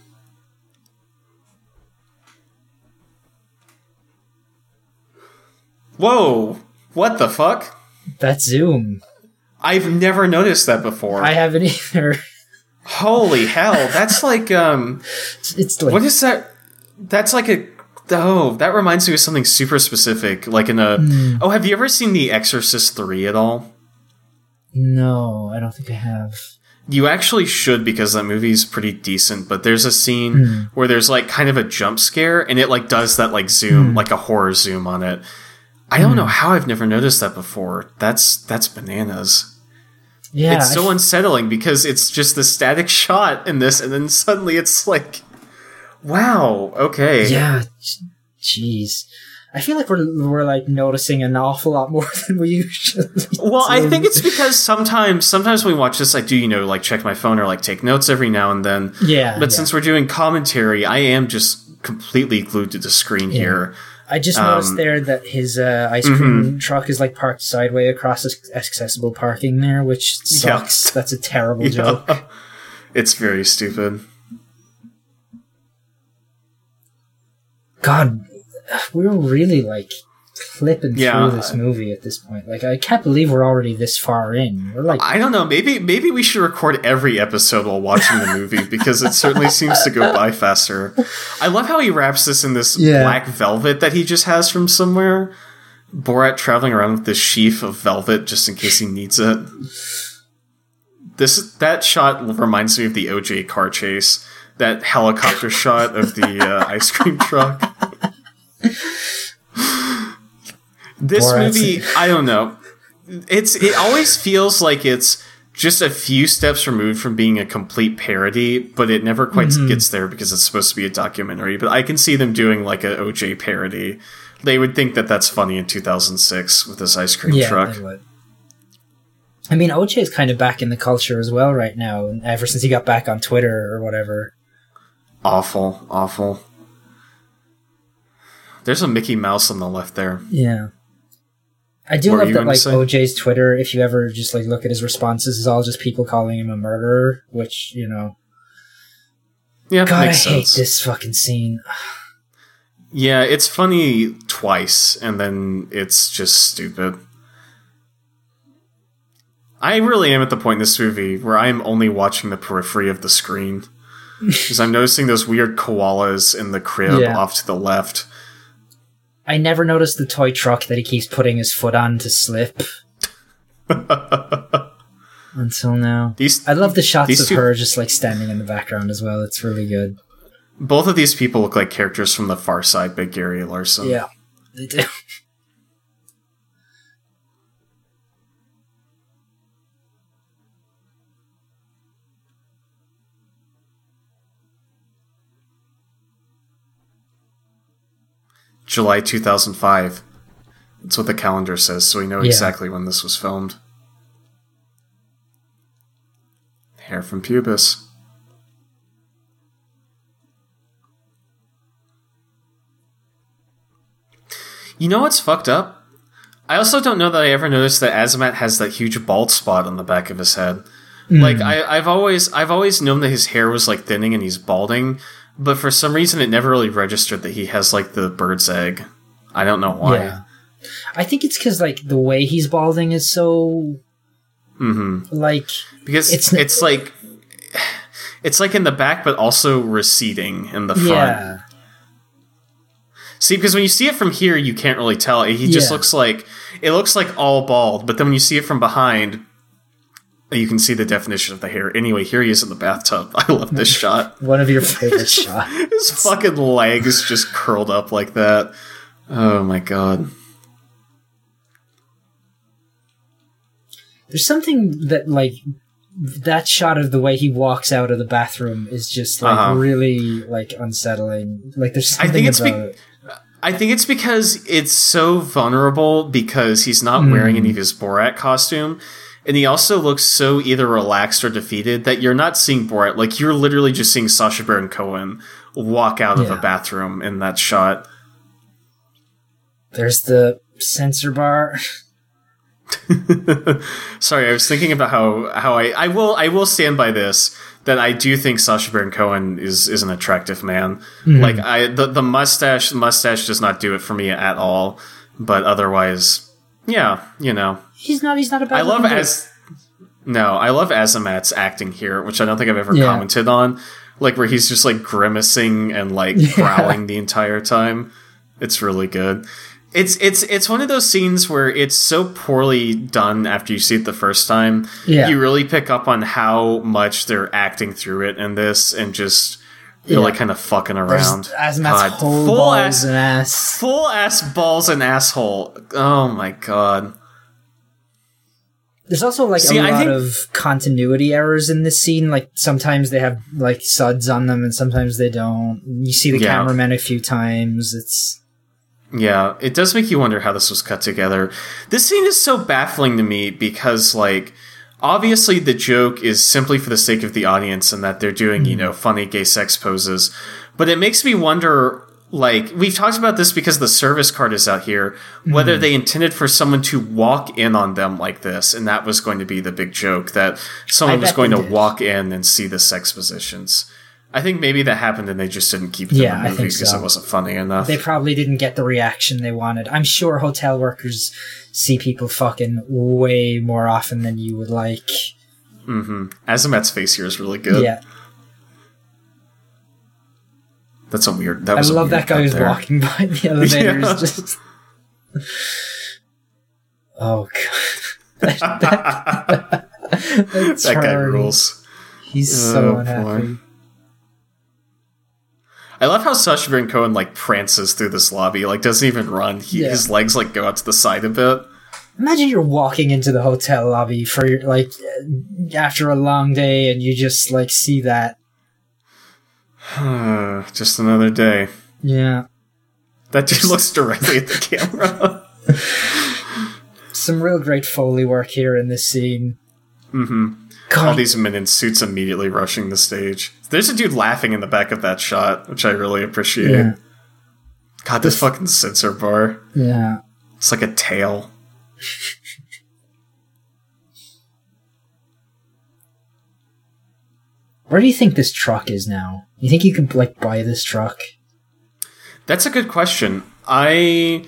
Whoa! What the fuck? That's Zoom. I've never noticed that before. I haven't (laughs) either. Holy hell! That's like um. It's, like What is that? That's like a. Oh, that reminds me of something super specific. Like in a. Hmm. Oh, have you ever seen The Exorcist 3 at all? no, I don't think I have. You actually should because that movie's pretty decent, but there's a scene Hmm. where there's like kind of a jump scare and it like does that like zoom, like a horror zoom on it. I don't know hmm. how I've never noticed that before. That's that's bananas. Yeah, it's so unsettling because it's just the static (laughs) shot in this and then suddenly it's like wow, okay. Yeah, jeez. I feel like we're we're like noticing an awful lot more (laughs) than we usually. (laughs) Well, I think it's because sometimes sometimes when we watch this I do, you know, like check my phone or like take notes every now and then. yeah. But yeah. since we're doing commentary, I am just completely glued to the screen here. I just um, noticed there that his uh, ice cream truck is like parked sideways across accessible parking there, which sucks. Yeah. That's a terrible joke. (laughs) it's very stupid. God, we were really like flipping Yeah. through this movie at this point. Like, I can't believe we're already this far in. We're like, I don't know. Maybe maybe we should record every episode while watching the movie because it certainly (laughs) seems to go by faster. I love how he wraps this in this Yeah. black velvet that he just has from somewhere. Borat traveling around with this sheaf of velvet just in case he needs it. This that shot reminds me of the OJ car chase. That helicopter shot of the uh, ice cream truck. (laughs) this Borat's- movie, I don't know. It's it always feels like it's just a few steps removed from being a complete parody, but it never quite Mm-hmm. gets there because it's supposed to be a documentary. But I can see them doing like an OJ parody. They would think that that's funny in 2006 with this ice cream yeah, truck. they would. I mean, OJ is kind of back in the culture as well right now, ever since he got back on Twitter or whatever. Awful, awful. There's a Mickey Mouse on the left there. Yeah. I do What love that, like, say? OJ's Twitter, if you ever just, like, look at his responses, is all just people calling him a murderer, which, you know. Yeah, God, I makes hate sense. this fucking scene. Yeah, it's funny twice, and then it's just stupid. I really am at the point in this movie where I am only watching the periphery of the screen. (laughs) Because I'm noticing those weird koalas in the crib Yeah. off to the left. I never noticed the toy truck that he keeps putting his foot on to slip. (laughs) Until now. These I love the shots of two- her just, like, standing in the background as well. It's really good. both of these people look like characters from the Far Side by Gary Larson. Yeah, they do. (laughs) July 2005. That's what the calendar says, so we know Yeah. exactly when this was filmed. Hair from pubis. You know what's fucked up? I also don't know that I ever noticed that Azamat has that huge bald spot on the back of his head. Like hmm. I, I've always, I've always known that his hair was like thinning and he's balding, but for some reason it never really registered that he has like the bird's egg. I don't know why. Yeah. I think it's because, like, the way he's balding is so, hmm like, Because It's it's, like, it's like in the back, but also receding in the front. yeah. See, because when you see it from here, you can't really tell. He just Yeah. looks like it looks like all bald, but then when you see it from behind, you can see the definition of the hair. Anyway, here he is in the bathtub. (laughs) I love this (laughs) shot. One of your (laughs) favorite shots. His fucking legs just curled up like that. Oh my god. There's something that like that shot of the way he walks out of the bathroom is just like Uh-huh. really like unsettling. Like there's I something think it's be- about I think it's because it's so vulnerable because he's not wearing any of his Borat costume. And he also looks so either relaxed or defeated that you're not seeing Borat. Like, you're literally just seeing Sacha Baron Cohen walk out of a bathroom in that shot. there's the censor bar. (laughs) Sorry, I was thinking about how, how I, I will I will stand by this that I do think Sacha Baron Cohen is is an attractive man. Mm-hmm. Like I the, the mustache mustache does not do it for me at all. but otherwise, yeah, you know, He's not. He's not a bad. I love looking as no, I love Azamat's acting here, which I don't think I've ever Yeah. commented on. Like where he's just like grimacing and like (laughs) Yeah. growling the entire time. It's really good. It's it's it's one of those scenes where it's so poorly done after you see it the first time. Yeah. You really pick up on how much they're acting through it in this and just they're Yeah. like kind of fucking around. Whole full balls ass- and ass. Full ass balls and asshole. Oh my god. There's also like See, a I lot think- of continuity errors in this scene. Like sometimes they have like suds on them, and sometimes they don't. You see the Yeah. cameraman a few times. It's Yeah, it does make you wonder how this was cut together. This scene is so baffling to me because, like, obviously the joke is simply for the sake of the audience and that they're doing, you hmm. know, funny gay sex poses. But it makes me wonder, like, we've talked about this because the service card is out here, whether hmm. they intended for someone to walk in on them like this, and that was going to be the big joke that someone I was going to did. walk in and see the sex positions. I think maybe that happened and they just didn't keep it Yeah, in the movie because so. it wasn't funny enough. they probably didn't get the reaction they wanted. I'm sure hotel workers see people fucking way more often than you would like. Mm-hmm. Azamat's face here is really good. Yeah, That's a weird. That I was a love that guy who's walking by the (laughs) elevators. Yeah. Just oh god, (laughs) that, that, that (laughs) that guy rules. He's so Oh, unhappy. boy. I love how Sacha Baron Cohen like prances through this lobby. Like doesn't even run. He, Yeah. His legs like go out to the side a bit. Imagine you're walking into the hotel lobby for like uh, after a long day, and you just like see that. (sighs) Just another day. Yeah, That dude looks directly at the camera. (laughs) some real great foley work here in this scene. hmm God, All these men in suits immediately rushing the stage. There's a dude laughing in the back of that shot, which I really appreciate. yeah, God, this fucking censor bar. yeah. It's like a tail. Where do you think this truck is now? You think you could like buy this truck? That's a good question. I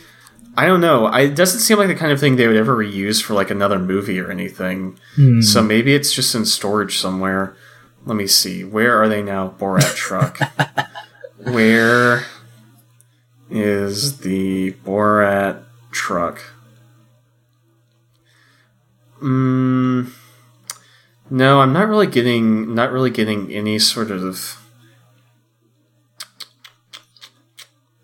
I don't know. I, it doesn't seem like the kind of thing they would ever reuse for like another movie or anything. Hmm. So maybe it's just in storage somewhere. Let me see. Where are they now? Borat truck. (laughs) Where is the Borat truck? Mm, no, I'm not really getting not really getting any sort of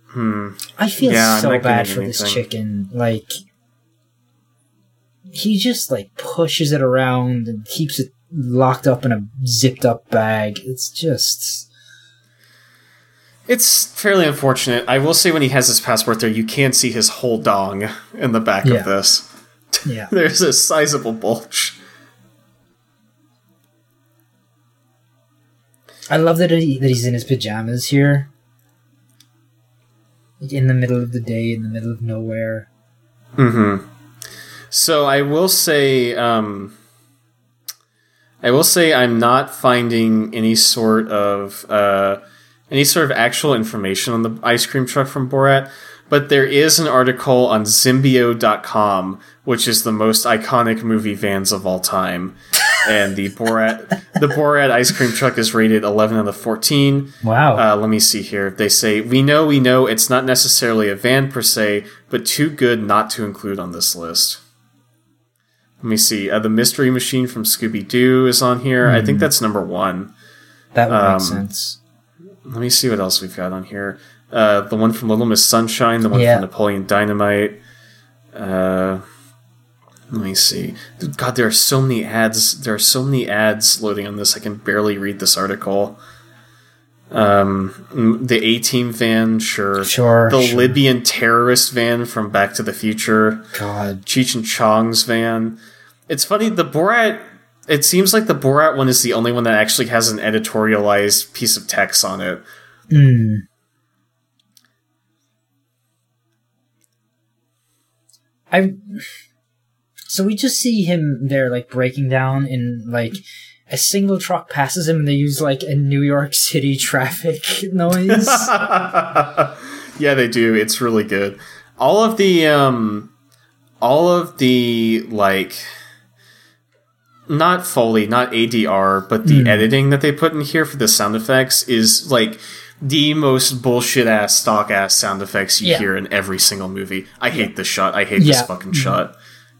Hmm. I feel Yeah, so bad for this chicken. Like, he just like pushes it around and keeps it locked up in a zipped up bag. It's just It's fairly unfortunate. I will say when he has his passport there, you can't see his whole dong in the back Yeah. of this. yeah. (laughs) There's a sizable bulge. I love that, he, that he's in his pajamas here, in the middle of the day, in the middle of nowhere. Mm-hmm. So I will say, um, I will say, I'm not finding any sort of uh, any sort of actual information on the ice cream truck from Borat. But there is an article on Zimbio.com, which is the most iconic movie vans of all time. And the Borat the Borat ice cream truck is rated 11 out of 14. Wow. Uh, let me see here. They say, We know, we know it's not necessarily a van per se, but too good not to include on this list. Let me see. Uh, the Mystery Machine from Scooby Doo is on here. I think that's number one. that would um, make sense. Let me see what else we've got on here. Uh, the one from Little Miss Sunshine, the one Yeah. from Napoleon Dynamite. Uh, let me see. God, there are so many ads. There are so many ads loading on this. I can barely read this article. Um, the A Team van, sure. Sure. The sure. Libyan terrorist van from Back to the Future. God. Cheech and Chong's van. It's funny, the Borat. It seems like the Borat one is the only one that actually has an editorialized piece of text on it. Mm. I. So we just see him there, like breaking down in like a single truck passes him, and they use like a New York City (laughs) traffic noise. (laughs) yeah, they do. It's really good. all of the um all of the like not foley not adr but the editing that they put in here for the sound effects is like the most bullshit ass stock ass sound effects you Yeah. hear in every single movie i hate this shot i hate Yeah. this fucking shot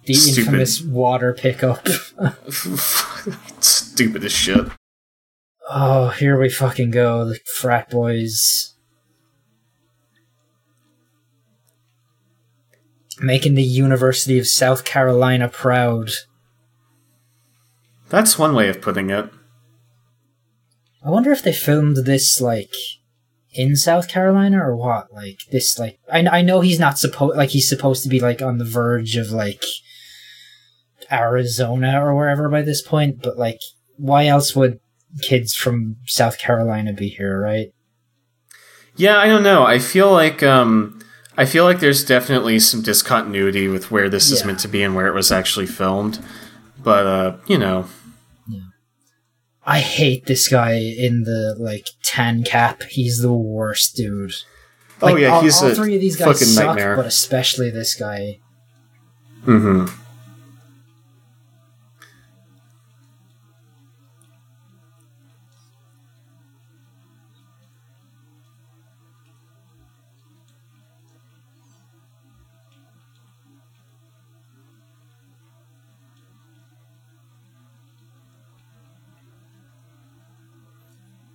The Stupid. infamous water pickup. (laughs) stupid as shit oh, here we fucking go. The frat boys. Making the University of South Carolina proud. that's one way of putting it I wonder if they filmed this like in South Carolina or what. Like this, like I I know he's not supposed like he's supposed to be like on the verge of like Arizona or wherever by this point, but like why else would kids from South Carolina be here, right? Yeah, I don't know. I feel like um I feel like there's definitely some discontinuity with where this is meant to be and where it was actually filmed. But uh, you know, I hate this guy in the like tan cap. He's the worst dude. oh yeah, all, he's all a three of these guys fucking suck, nightmare. but especially this guy. hmm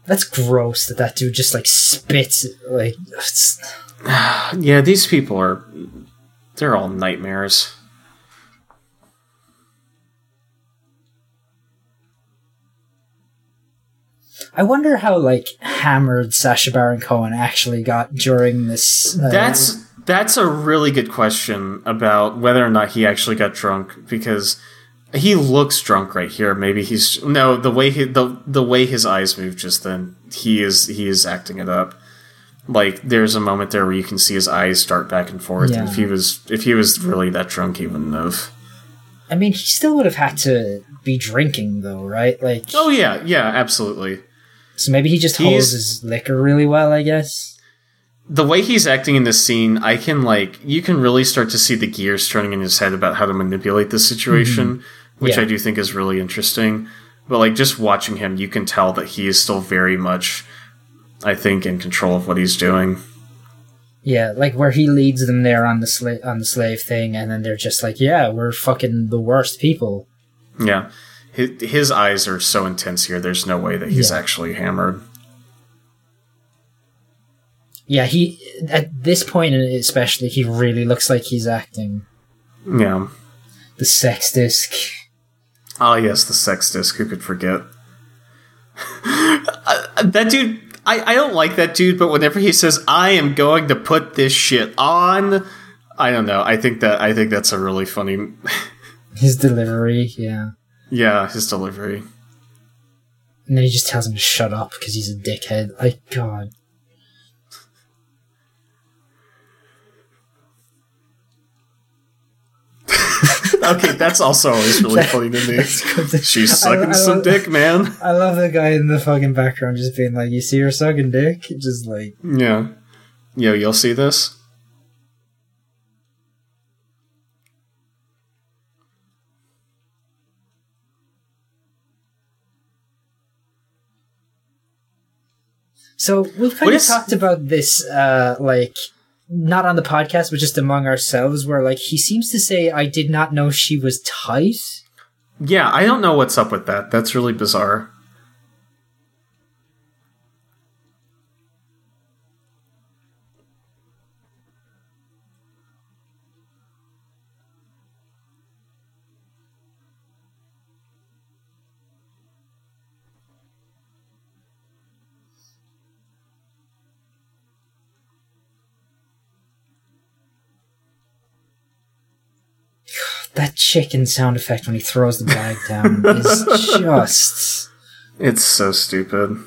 That's gross that that dude just like spits like. (sighs) Yeah, these people are they're all nightmares. I wonder how like hammered Sacha Baron Cohen actually got during this. uh, That's that's a really good question about whether or not he actually got drunk because he looks drunk right here. Maybe he's no the way he the the way his eyes move just then. He is he is acting it up. Like there's a moment there where you can see his eyes start back and forth. And if he was if he was really that drunk, he wouldn't have. I mean, he still would have had to be drinking though, right? Like, Oh yeah, yeah, absolutely. so maybe he just he's- holds his liquor really well. I guess. the way he's acting in this scene, I can like you can really start to see the gears turning in his head about how to manipulate this situation, mm-hmm. Which Yeah. I do think is really interesting. But like just watching him, you can tell that he is still very much, I think, in control of what he's doing. Yeah, like where he leads them there on the slave on the slave thing, and then they're just like, "Yeah, we're fucking the worst people." Yeah, his, his eyes are so intense here. There's no way that he's Yeah. actually hammered. Yeah, he at this point especially, he really looks like he's acting. Yeah. The sex disc. Ah, yes, the sex disc. Who could forget? (laughs) Uh, that dude, I, I don't like that dude, but whenever he says, I am going to put this shit on, I don't know. I think that, I think that's a really funny, (laughs) His delivery, yeah. yeah, his delivery. And then he just tells him to shut up because he's a dickhead. Like, God. (laughs) Okay, that's also always really funny to me. She's I- sucking I some love- dick, man. I love the guy in the fucking background just being like, "You see her sucking dick?" Just like, Yeah. Yo, you'll see this? So we've kind What of is- talked about this, uh, like not on the podcast, but just among ourselves, where like he seems to say, "I did not know she was tight." Yeah, I don't know what's up with that. That's really bizarre. Chicken sound effect when he throws the bag down is (laughs) just. It's so stupid.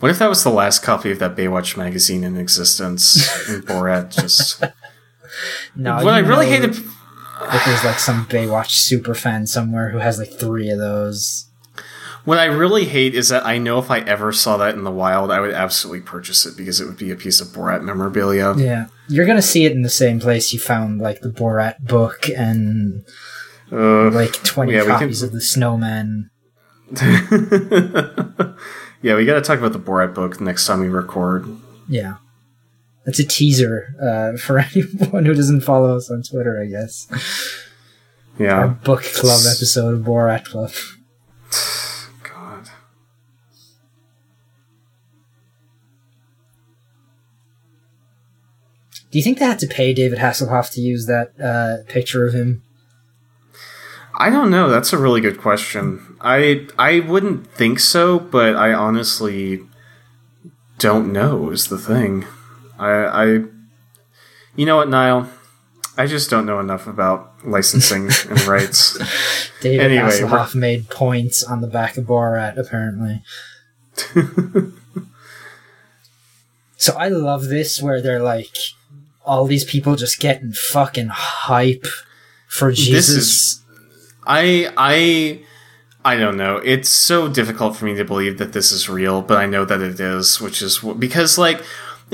What if that was the last copy of that Baywatch magazine in existence? (laughs) and Borat just. No, what I really hate hated. that there's like some Baywatch super fan somewhere who has like three of those. What I really hate is that I know if I ever saw that in the wild, I would absolutely purchase it because it would be a piece of Borat memorabilia. Yeah, you're gonna see it in the same place you found like the Borat book and Uh, like 20 yeah, we can- copies of the Snowman. (laughs) yeah, we got to talk about the Borat book next time we record. Yeah. That's a teaser uh, (laughs) for anyone who doesn't follow us on Twitter, I guess. Our Yeah. book club episode of Borat Club. (sighs) God. Do you think they had to pay David Hasselhoff to use that uh, picture of him? I don't know. That's a really good question. I I wouldn't think so, but I honestly don't know. Is the thing. I I. You know what, Niall? I just don't know enough about licensing and (laughs) rights. David Anyway, Hasselhoff made points on the back of Borat, apparently. (laughs) so I love this where they're like, all these people just getting fucking hype for Jesus. is- I I I don't know. It's so difficult for me to believe that this is real, but I know that it is, which is because like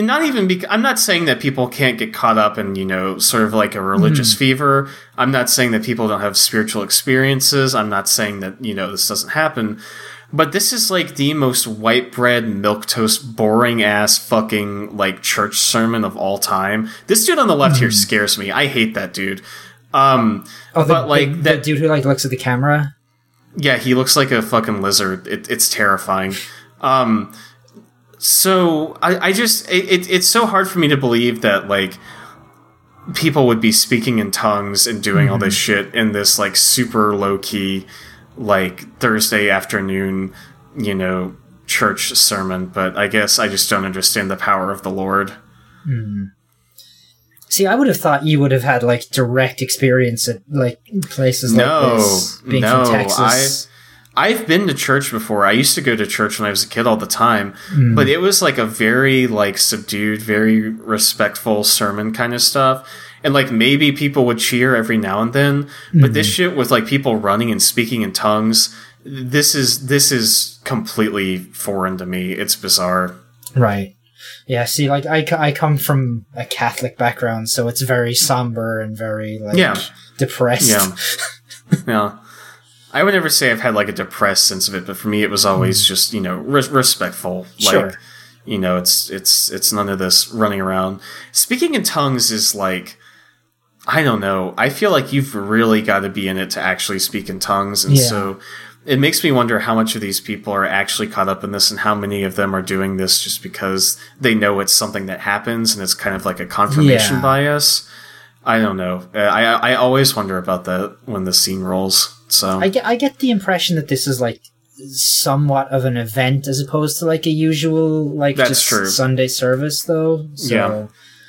not even bec- I'm not saying that people can't get caught up in, you know, sort of like a religious fever. I'm not saying that people don't have spiritual experiences. I'm not saying that, you know, this doesn't happen. But this is like the most white bread, milk toast, boring ass fucking like church sermon of all time. This dude on the left here scares me. I hate that dude. Um, oh, the, but like the, the that dude who like looks at the camera. yeah, he looks like a fucking lizard. It, it's terrifying. Um, so I, I just it, it, it's so hard for me to believe that like people would be speaking in tongues and doing all this mm-hmm. shit in this like super low key like Thursday afternoon, you know, church sermon. But I guess I just don't understand the power of the Lord. Mm-hmm. See, I would have thought you would have had like direct experience at like places like No, this, being no, from Texas. I've been to church before. I used to go to church when I was a kid all the time, Hmm. but it was like a very like subdued, very respectful sermon kind of stuff. And like maybe people would cheer every now and then, but Hmm. this shit with like people running and speaking in tongues, this is this is completely foreign to me. It's bizarre. Right. Yeah, see, like, I, I come from a Catholic background, so it's very somber and very, like, Yeah. depressed. Yeah. (laughs) yeah. I would never say I've had like a depressed sense of it, but for me, it was always just you know res- respectful. Like Sure. you know, it's it's it's none of this running around. Speaking in tongues is like I don't know. I feel like you've really got to be in it to actually speak in tongues, and Yeah. so it makes me wonder how much of these people are actually caught up in this, and how many of them are doing this just because they know it's something that happens, and it's kind of like a confirmation Yeah. bias. I don't know. Uh, I I always wonder about that when the scene rolls. So I get, I get the impression that this is, like, somewhat of an event as opposed to, like, a usual, like, That's just true. Sunday service, though. So, Yeah.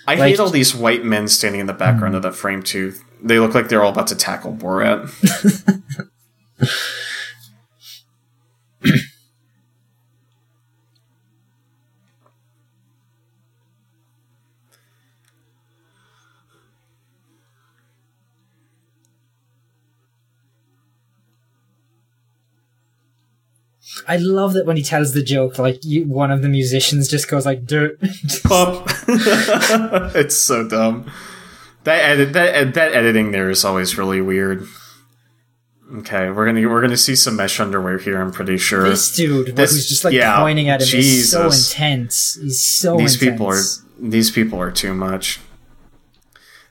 I like- hate all these white men standing in the background hmm. of that frame too. They look like they're all about to tackle Borat. (laughs) I love that when he tells the joke, like, you, one of the musicians just goes, like, dirt. (laughs) Pup. (laughs) it's so dumb. That edit that that editing there is always really weird. Okay, we're gonna we're gonna see some mesh underwear here. I'm pretty sure this dude, This- who's just, like, yeah, pointing at him, is so intense. He's so these intense. people are these people are too much.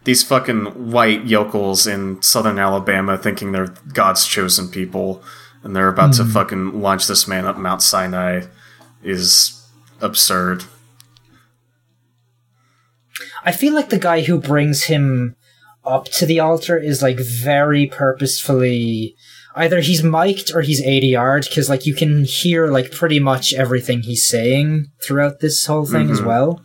These fucking white yokels in southern Alabama thinking they're God's chosen people, and they're about Hmm. to fucking launch this man up Mount Sinai, is absurd. I feel like the guy who brings him up to the altar is like very purposefully either he's mic'd or he's ADR'd because like you can hear like pretty much everything he's saying throughout this whole thing as Mhm. well.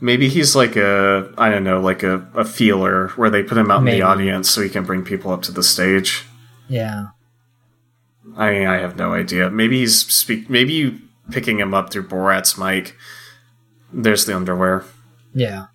Maybe he's like a I don't know, like a, a feeler where they put him out in the audience so he can bring people up to the stage. Yeah. I mean, I have no idea. Maybe he's speak. Maybe picking him up through Borat's mic. There's the underwear. Yeah.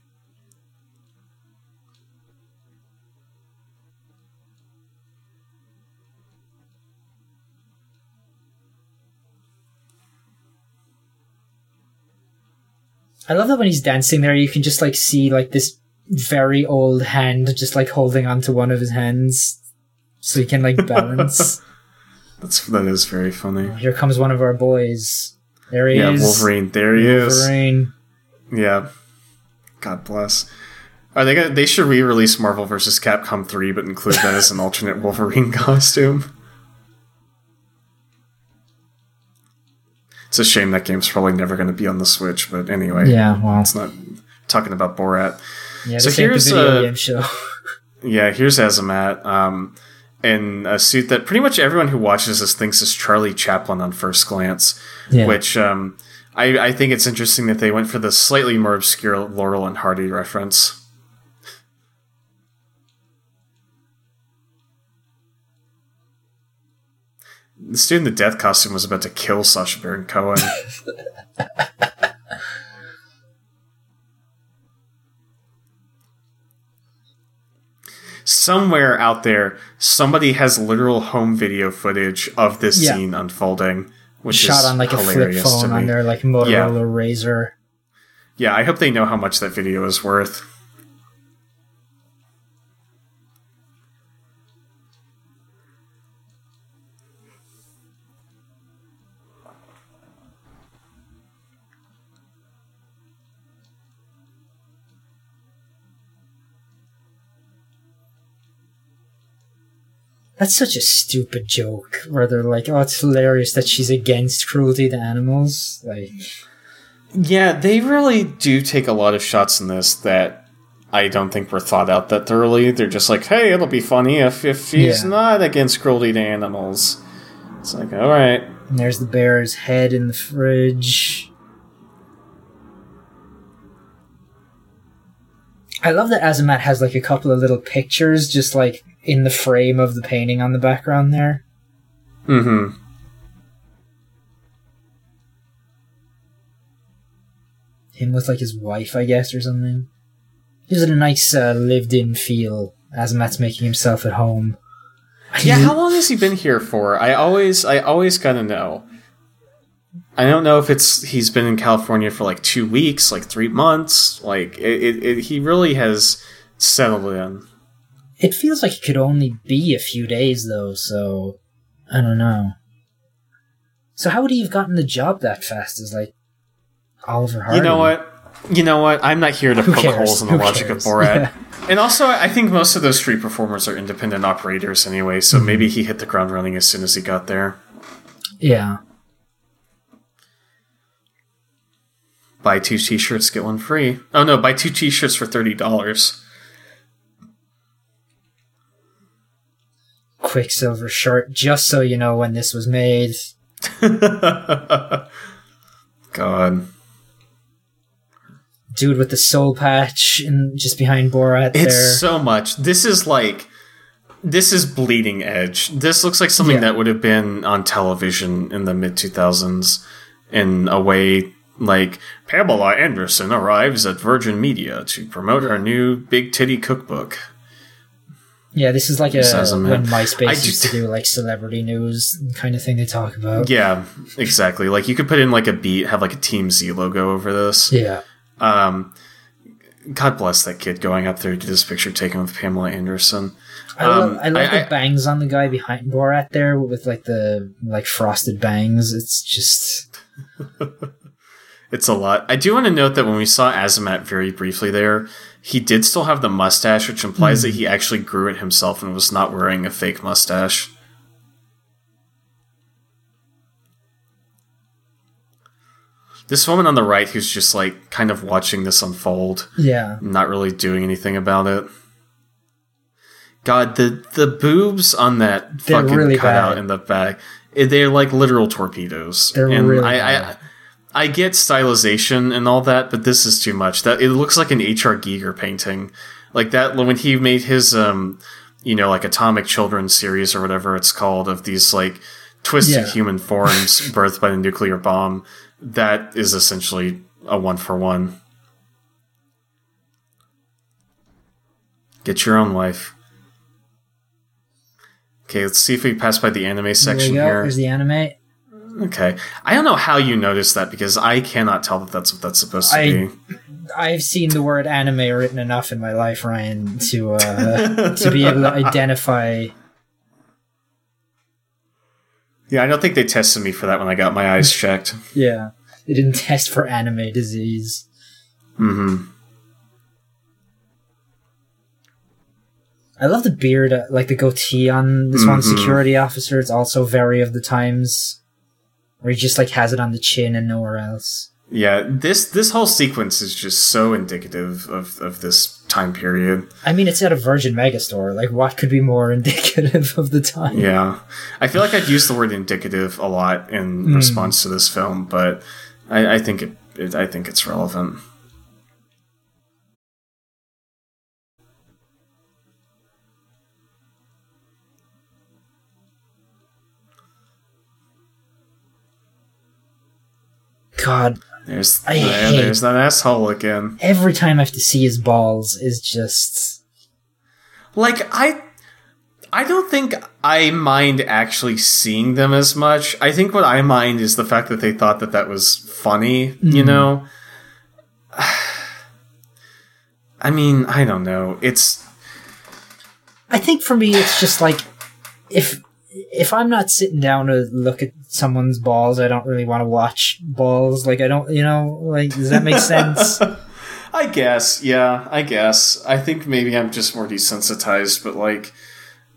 I love that when he's dancing there, you can just like see like this very old hand just like holding onto one of his hands, so he can like (laughs) balance. That's that is very funny. Here comes one of our boys. There he Yeah, is. Yeah, Wolverine. There he is. Wolverine. Yeah. God bless. Are they gonna? They should re-release Marvel vs. Capcom three, but include that as an (laughs) alternate Wolverine (laughs) costume. It's a shame that game's probably never going to be on the Switch, but anyway, Yeah, well, it's not talking about Borat. yeah. So This ain't the here's, video uh, game show. (laughs) Yeah, here's Azamat um, in a suit that pretty much everyone who watches this thinks is Charlie Chaplin on first glance. Yeah. Which um, I, I think it's interesting that they went for the slightly more obscure Laurel and Hardy reference. The student in the death costume was about to kill Sacha Baron Cohen. (laughs) Somewhere out there, somebody has literal home video footage of this Yeah. scene unfolding, which Shot is on like a flip phone on their like Motorola Razr. Yeah, I hope they know how much that video is worth. That's such a stupid joke where they're like, oh, it's hilarious that she's against cruelty to animals. Like, Yeah, they really do take a lot of shots in this that I don't think were thought out that thoroughly. They're just like, hey, it'll be funny if, if he's Yeah. not against cruelty to animals. It's like, alright. and there's the bear's head in the fridge. I love that Azamat has like a couple of little pictures just like in the frame of the painting on the background there. Mm hmm. Him with like his wife, I guess, or something. Gives it a nice uh, lived in feel. Azamat's making himself at home. Yeah, how long has he been here for? I always, I always gotta know. I don't know if it's he's been in California for like two weeks, like three months. Like it, it, it he really has settled in. It feels like it could only be a few days though, so I don't know. So how would he have gotten the job that fast Is like Oliver Hardy? You know what? You know what? I'm not here to Who poke cares? holes in the Who logic cares? of Borat. Yeah. And also, I think most of those street performers are independent operators anyway, so Mm-hmm. maybe he hit the ground running as soon as he got there. Yeah. Buy two t-shirts, get one free. Oh no, buy two t-shirts for thirty dollars. Quiksilver shirt, just so you know when this was made. (laughs) God, Dude with the soul patch and just behind Borat it's there. so much. This is like, this is bleeding edge. This looks like something Yeah. that would have been on television in the mid two thousands, in a way like Pamela Anderson arrives at Virgin Media to promote her new big titty cookbook. yeah, this is like a This a when. MySpace I used to do like celebrity news kind of thing they talk about. Yeah, exactly. Like you could put in like a beat, have like a TMZ logo over this. Yeah. Um, God bless that kid going up there to this picture taken with Pamela Anderson. I love, Um, I love I- the bangs on the guy behind Borat there with like the like frosted bangs. It's just (laughs) It's a lot. I do want to note that when we saw Azamat very briefly there, he did still have the mustache, which implies that he actually grew it himself and was not wearing a fake mustache. This woman on the right who's just like kind of watching this unfold. yeah. not really doing anything about it. God, the the boobs on that They're fucking really cutout bad. in the back, eh, they're like literal torpedoes. They're and really I, I. I get stylization and all that, but this is too much. That it looks like an H.R. Giger painting, like that when he made his um, you know, like Atomic Children series or whatever it's called of these like twisted Yeah. human (laughs) forms birthed by the nuclear bomb. That is essentially a one for one. Get your own life. Okay, let's see if we pass by the anime There section go. here. There's the anime. Okay. I don't know how you noticed that because I cannot tell that that's what that's supposed to I- be. I've seen the word anime written enough in my life, Ryan, to uh, to be able to (laughs) identify. Yeah, I don't think they tested me for that when I got my eyes checked. Yeah, they didn't test for anime disease. hmm I love the beard, uh, like the goatee on this one Mhm. security officer. It's also very of the times, where he just like has it on the chin and nowhere else. Yeah, this this whole sequence is just so indicative of, of this time period. I mean, it's at a Virgin Megastore. Like, what could be more (laughs) indicative of the time? Yeah. I feel like I've used the word indicative a lot in Mm. response to this film, but I, I think it, it I think it's relevant. God, There's I hate- there's that asshole again. every time I have to see his balls is just Like I I don't think I mind actually seeing them as much. I think what I mind is the fact that they thought that that was funny, you Mhm. know? (sighs) I mean, I don't know. It's I think for me, it's just like if if I'm not sitting down to look at someone's balls, I don't really want to watch balls. Like I don't, you know, like does that make sense? (laughs) I guess, yeah, I guess. I think maybe I'm just more desensitized, but like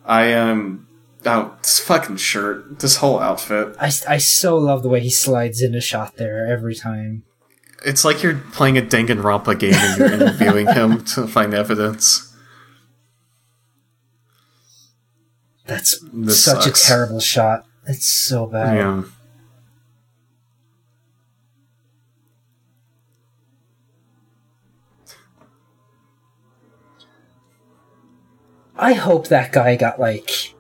I am oh, this fucking shirt, this whole outfit. I, I so love the way he slides in a shot there every time. It's like you're playing a Danganronpa game and you're (laughs) interviewing him to find evidence. That's such sucks. a terrible shot. It's so bad. Yeah. I hope that guy got like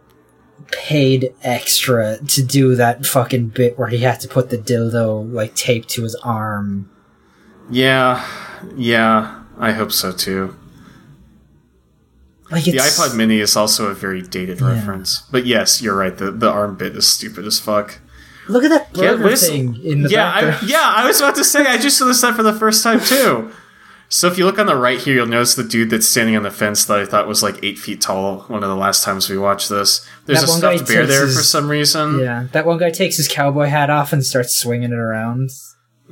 paid extra to do that fucking bit where he had to put the dildo like taped to his arm. Yeah, yeah, I hope so too. Like The iPod Mini is also a very dated Yeah. reference, but yes, you're right. The the arm bit is stupid as fuck. Look at that Yeah, burger is- thing in the yeah, I, (laughs) yeah, I was about to say I just noticed that for the first time too. So if you look on the right here, you'll notice the dude that's standing on the fence that I thought was like eight feet tall. One of the last times we watched this, there's That a stuffed bear there his- for some reason. Yeah, that one guy takes his cowboy hat off and starts swinging it around.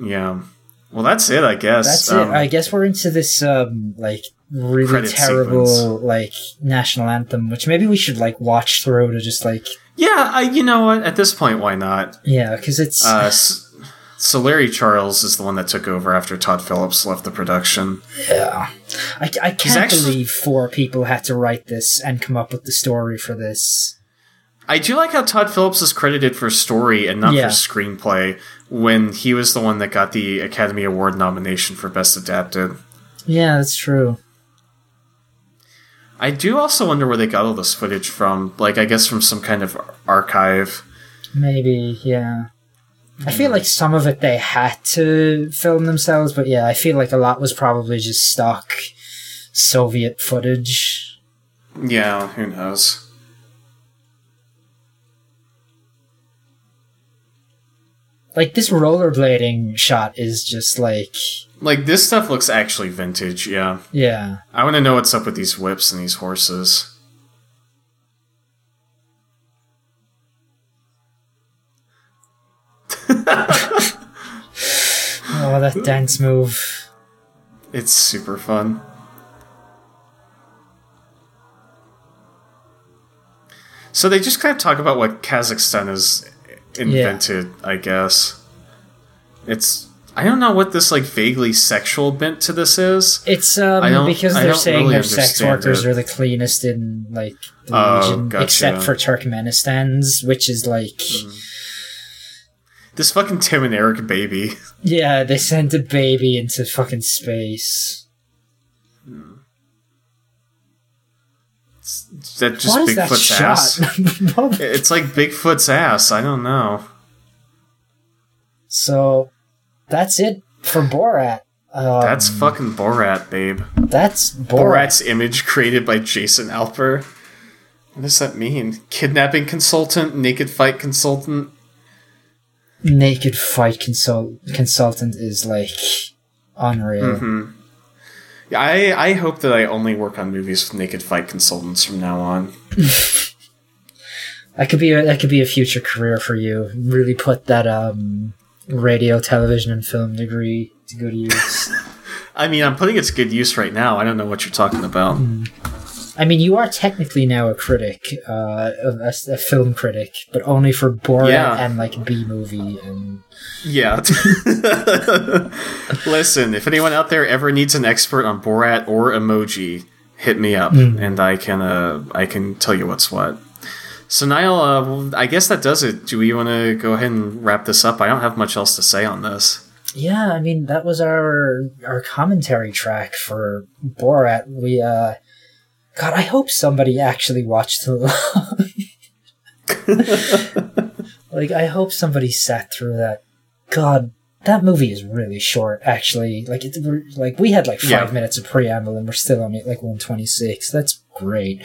Yeah. Well, that's it, I guess. That's Um, it. I guess we're into this um like really terrible sequence. like national anthem, which maybe we should like watch through to just like yeah, I, you know what? At this point, why not? yeah, because it's Uh, so Larry Charles is the one that took over after Todd Phillips left the production. yeah. I, I can't actually- believe four people had to write this and come up with the story for this. I do like how Todd Phillips is credited for story and not Yeah. for screenplay when he was the one that got the Academy Award nomination for Best Adapted. Yeah, that's true. I do also wonder where they got all this footage from. Like, I guess from some kind of archive. Maybe, yeah. I feel like some of it they had to film themselves, but yeah, I feel like a lot was probably just stock Soviet footage. Yeah, who knows? Like this rollerblading shot is just like, Like, this stuff looks actually vintage, yeah. yeah. I want to know what's up with these whips and these horses. (laughs) Oh, that dance move. It's super fun. So they just kind of talk about what Kazakhstan has invented, I guess. It's I don't know what this like vaguely sexual bent to this is. It's um because they're saying really their sex workers it. are the cleanest in like the Oh, region, gotcha. except for Turkmenistan's, which is like, This fucking Tim and Eric baby. yeah, they sent a baby into fucking space. That just what is that Bigfoot's ass? (laughs) shot? It's like Bigfoot's ass. I don't know. so that's it for Borat. Um, That's fucking Borat, babe. that's Borat. Borat's image created by Jason Alper. What does that mean? Kidnapping consultant, naked fight consultant. Naked fight consult consultant is like unreal. Mm-hmm. I I hope that I only work on movies with naked fight consultants from now on. (laughs) That could be a that could be a future career for you. Really put that um radio, television, and film degree to good use. (laughs) I mean, I'm putting it to good use right now. I don't know what you're talking about. I mean, you are technically now a critic, uh, a, a film critic, but only for Borat Yeah. and like B movie and Yeah. (laughs) Listen, if anyone out there ever needs an expert on Borat or emoji, hit me up, and I can uh, I can tell you what's what. So Niall, uh, I guess that does it. Do we want to go ahead and wrap this up? I don't have much else to say on this. Yeah, I mean that was our our commentary track for Borat. We uh God, I hope somebody actually watched the (laughs) Like I hope somebody sat through that. God, that movie is really short actually. Like it like we had like 5 Yeah. minutes of preamble and we're still on it like 126. That's great.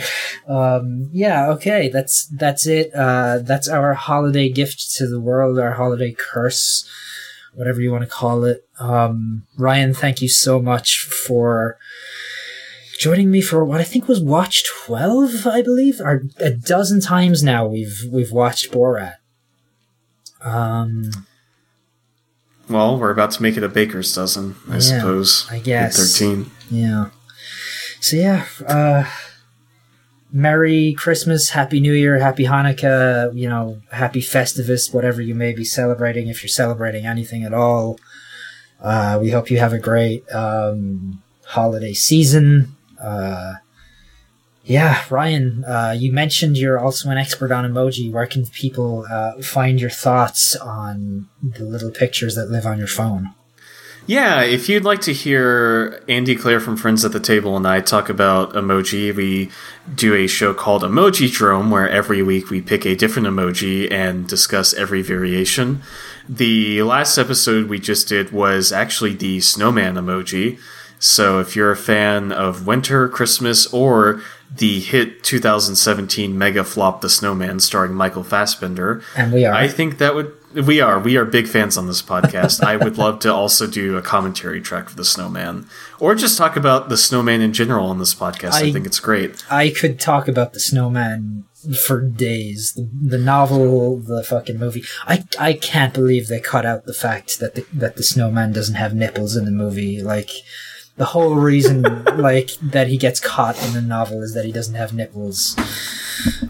Um yeah, okay, that's that's it. Uh that's our holiday gift to the world, our holiday curse whatever you want to call it. Um, Ryan, thank you so much for joining me for what I think was watch twelve, I believe, or a dozen times now. We've we've watched Borat. Um, Well, we're about to make it a baker's dozen, I Yeah, suppose. I guess. thirteen. yeah. So yeah, uh, Merry Christmas, Happy New Year, Happy Hanukkah. You know, Happy Festivus, whatever you may be celebrating, if you're celebrating anything at all. Uh, we hope you have a great um, holiday season. Uh, yeah, Ryan, uh, you mentioned you're also an expert on emoji. Where can people uh, find your thoughts on the little pictures that live on your phone? Yeah, if you'd like to hear Andy Clare from Friends at the Table and I talk about emoji, we do a show called Emoji Drome, where every week we pick a different emoji and discuss every variation. The last episode we just did was actually the snowman emoji. So if you're a fan of winter, Christmas, or the hit 2017 mega flop The Snowman starring Michael Fassbender, And we are. I think that would we are we are big fans on this podcast. (laughs) I would love to also do a commentary track for the Snowman, or just talk about the Snowman in general on this podcast. I, I- think it's great. I could talk about the snowman for days. The, the novel, the fucking movie. I I can't believe they cut out the fact that the, that the snowman doesn't have nipples in the movie. Like the whole reason, (laughs) like that he gets caught in the novel is that he doesn't have nipples.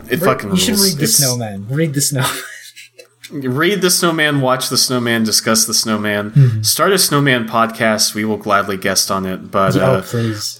It Re- fucking you should rules. read the It's- snowman. Read the snowman. (laughs) Read the Snowman, watch the Snowman, discuss the Snowman, start a Snowman podcast. We will gladly guest on it. But oh uh, please.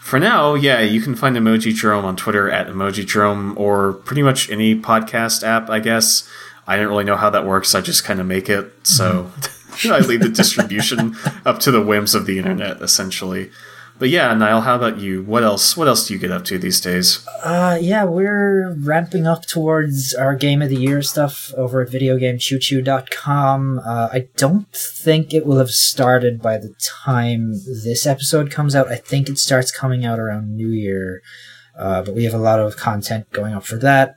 For now, yeah, you can find Emoji Drome on Twitter at Emoji Drome or pretty much any podcast app, I guess. I don't really know how that works. I just kind of make it. So (laughs) I leave the distribution up to the whims of the internet, essentially. But yeah, Niall, how about you? What else? What else do you get up to these days? Uh, yeah, we're ramping up towards our game of the year stuff over at videogamechoochoo.com. Uh, I don't think it will have started by the time this episode comes out. I think it starts coming out around New Year. Uh, but we have a lot of content going up for that.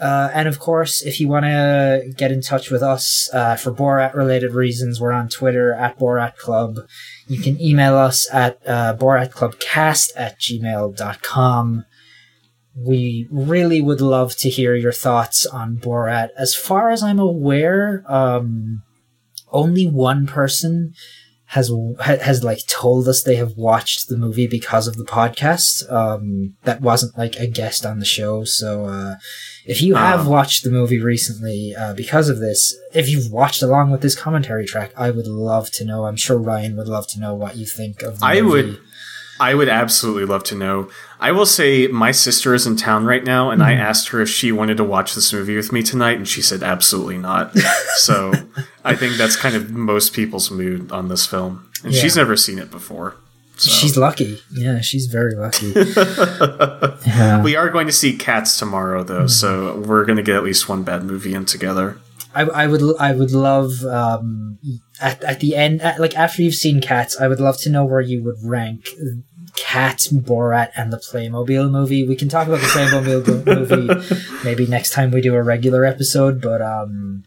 Uh, and of course, if you want to get in touch with us uh, for Borat related reasons, we're on Twitter at Borat Club. You can email us at uh, boratclubcast at gmail.com. We really would love to hear your thoughts on Borat. As far as I'm aware, um, only one person has has like told us they have watched the movie because of the podcast. Um, that wasn't like a guest on the show. So uh, if you have Oh. watched the movie recently uh, because of this, if you've watched along with this commentary track, I would love to know. I'm sure Ryan would love to know what you think of the I movie. would I would absolutely love to know. I will say my sister is in town right now, and I asked her if she wanted to watch this movie with me tonight, and she said absolutely not. (laughs) so I think that's kind of most people's mood on this film. And she's never seen it before. So. She's lucky. Yeah, she's very lucky. (laughs) yeah. We are going to see Cats tomorrow, though, so we're going to get at least one bad movie in together. I, I would I would love um, at at the end at, like after you've seen Cats, I would love to know where you would rank Cats, Borat, and the Playmobil movie. We can talk about the Playmobil (laughs) movie maybe next time we do a regular episode, but um,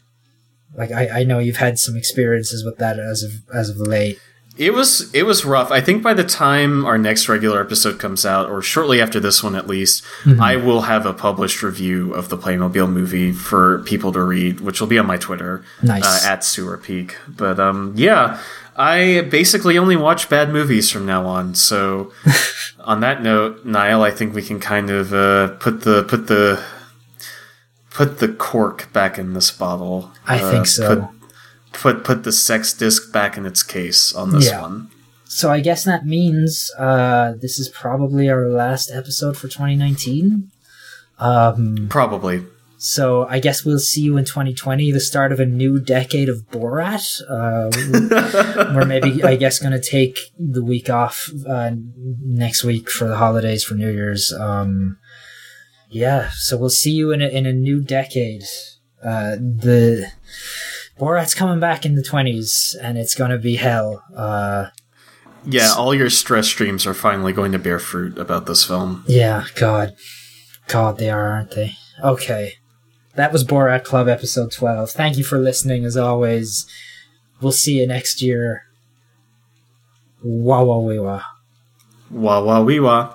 like I, I know you've had some experiences with that as of as of late. It was it was rough. I think by the time our next regular episode comes out, or shortly after this one at least, Mm-hmm. I will have a published review of the Playmobil movie for people to read, which will be on my Twitter Nice. uh, at Sewer Peak. But um, yeah, I basically only watch bad movies from now on. So (laughs) on that note, Niall, I think we can kind of uh, put the put the put the cork back in this bottle. I Uh, think so. Put, put the sex disc back in its case on this Yeah. one. So I guess that means uh, this is probably our last episode for 2019. Um, Probably. so I guess we'll see you in 2020, the start of a new decade of Borat. Uh, (laughs) we're maybe, I guess, going to take the week off uh, next week for the holidays for New Year's. Um, yeah, so we'll see you in a, in a new decade. Uh, the Borat's coming back in the 20s, and it's going to be hell. Uh, Yeah, all your stress streams are finally going to bear fruit about this film. Yeah, God. God, they are, aren't they? Okay. That was Borat Club episode 12. Thank you for listening, as always. We'll see you next year. Wah wah wee wah. Wah wah wee wah.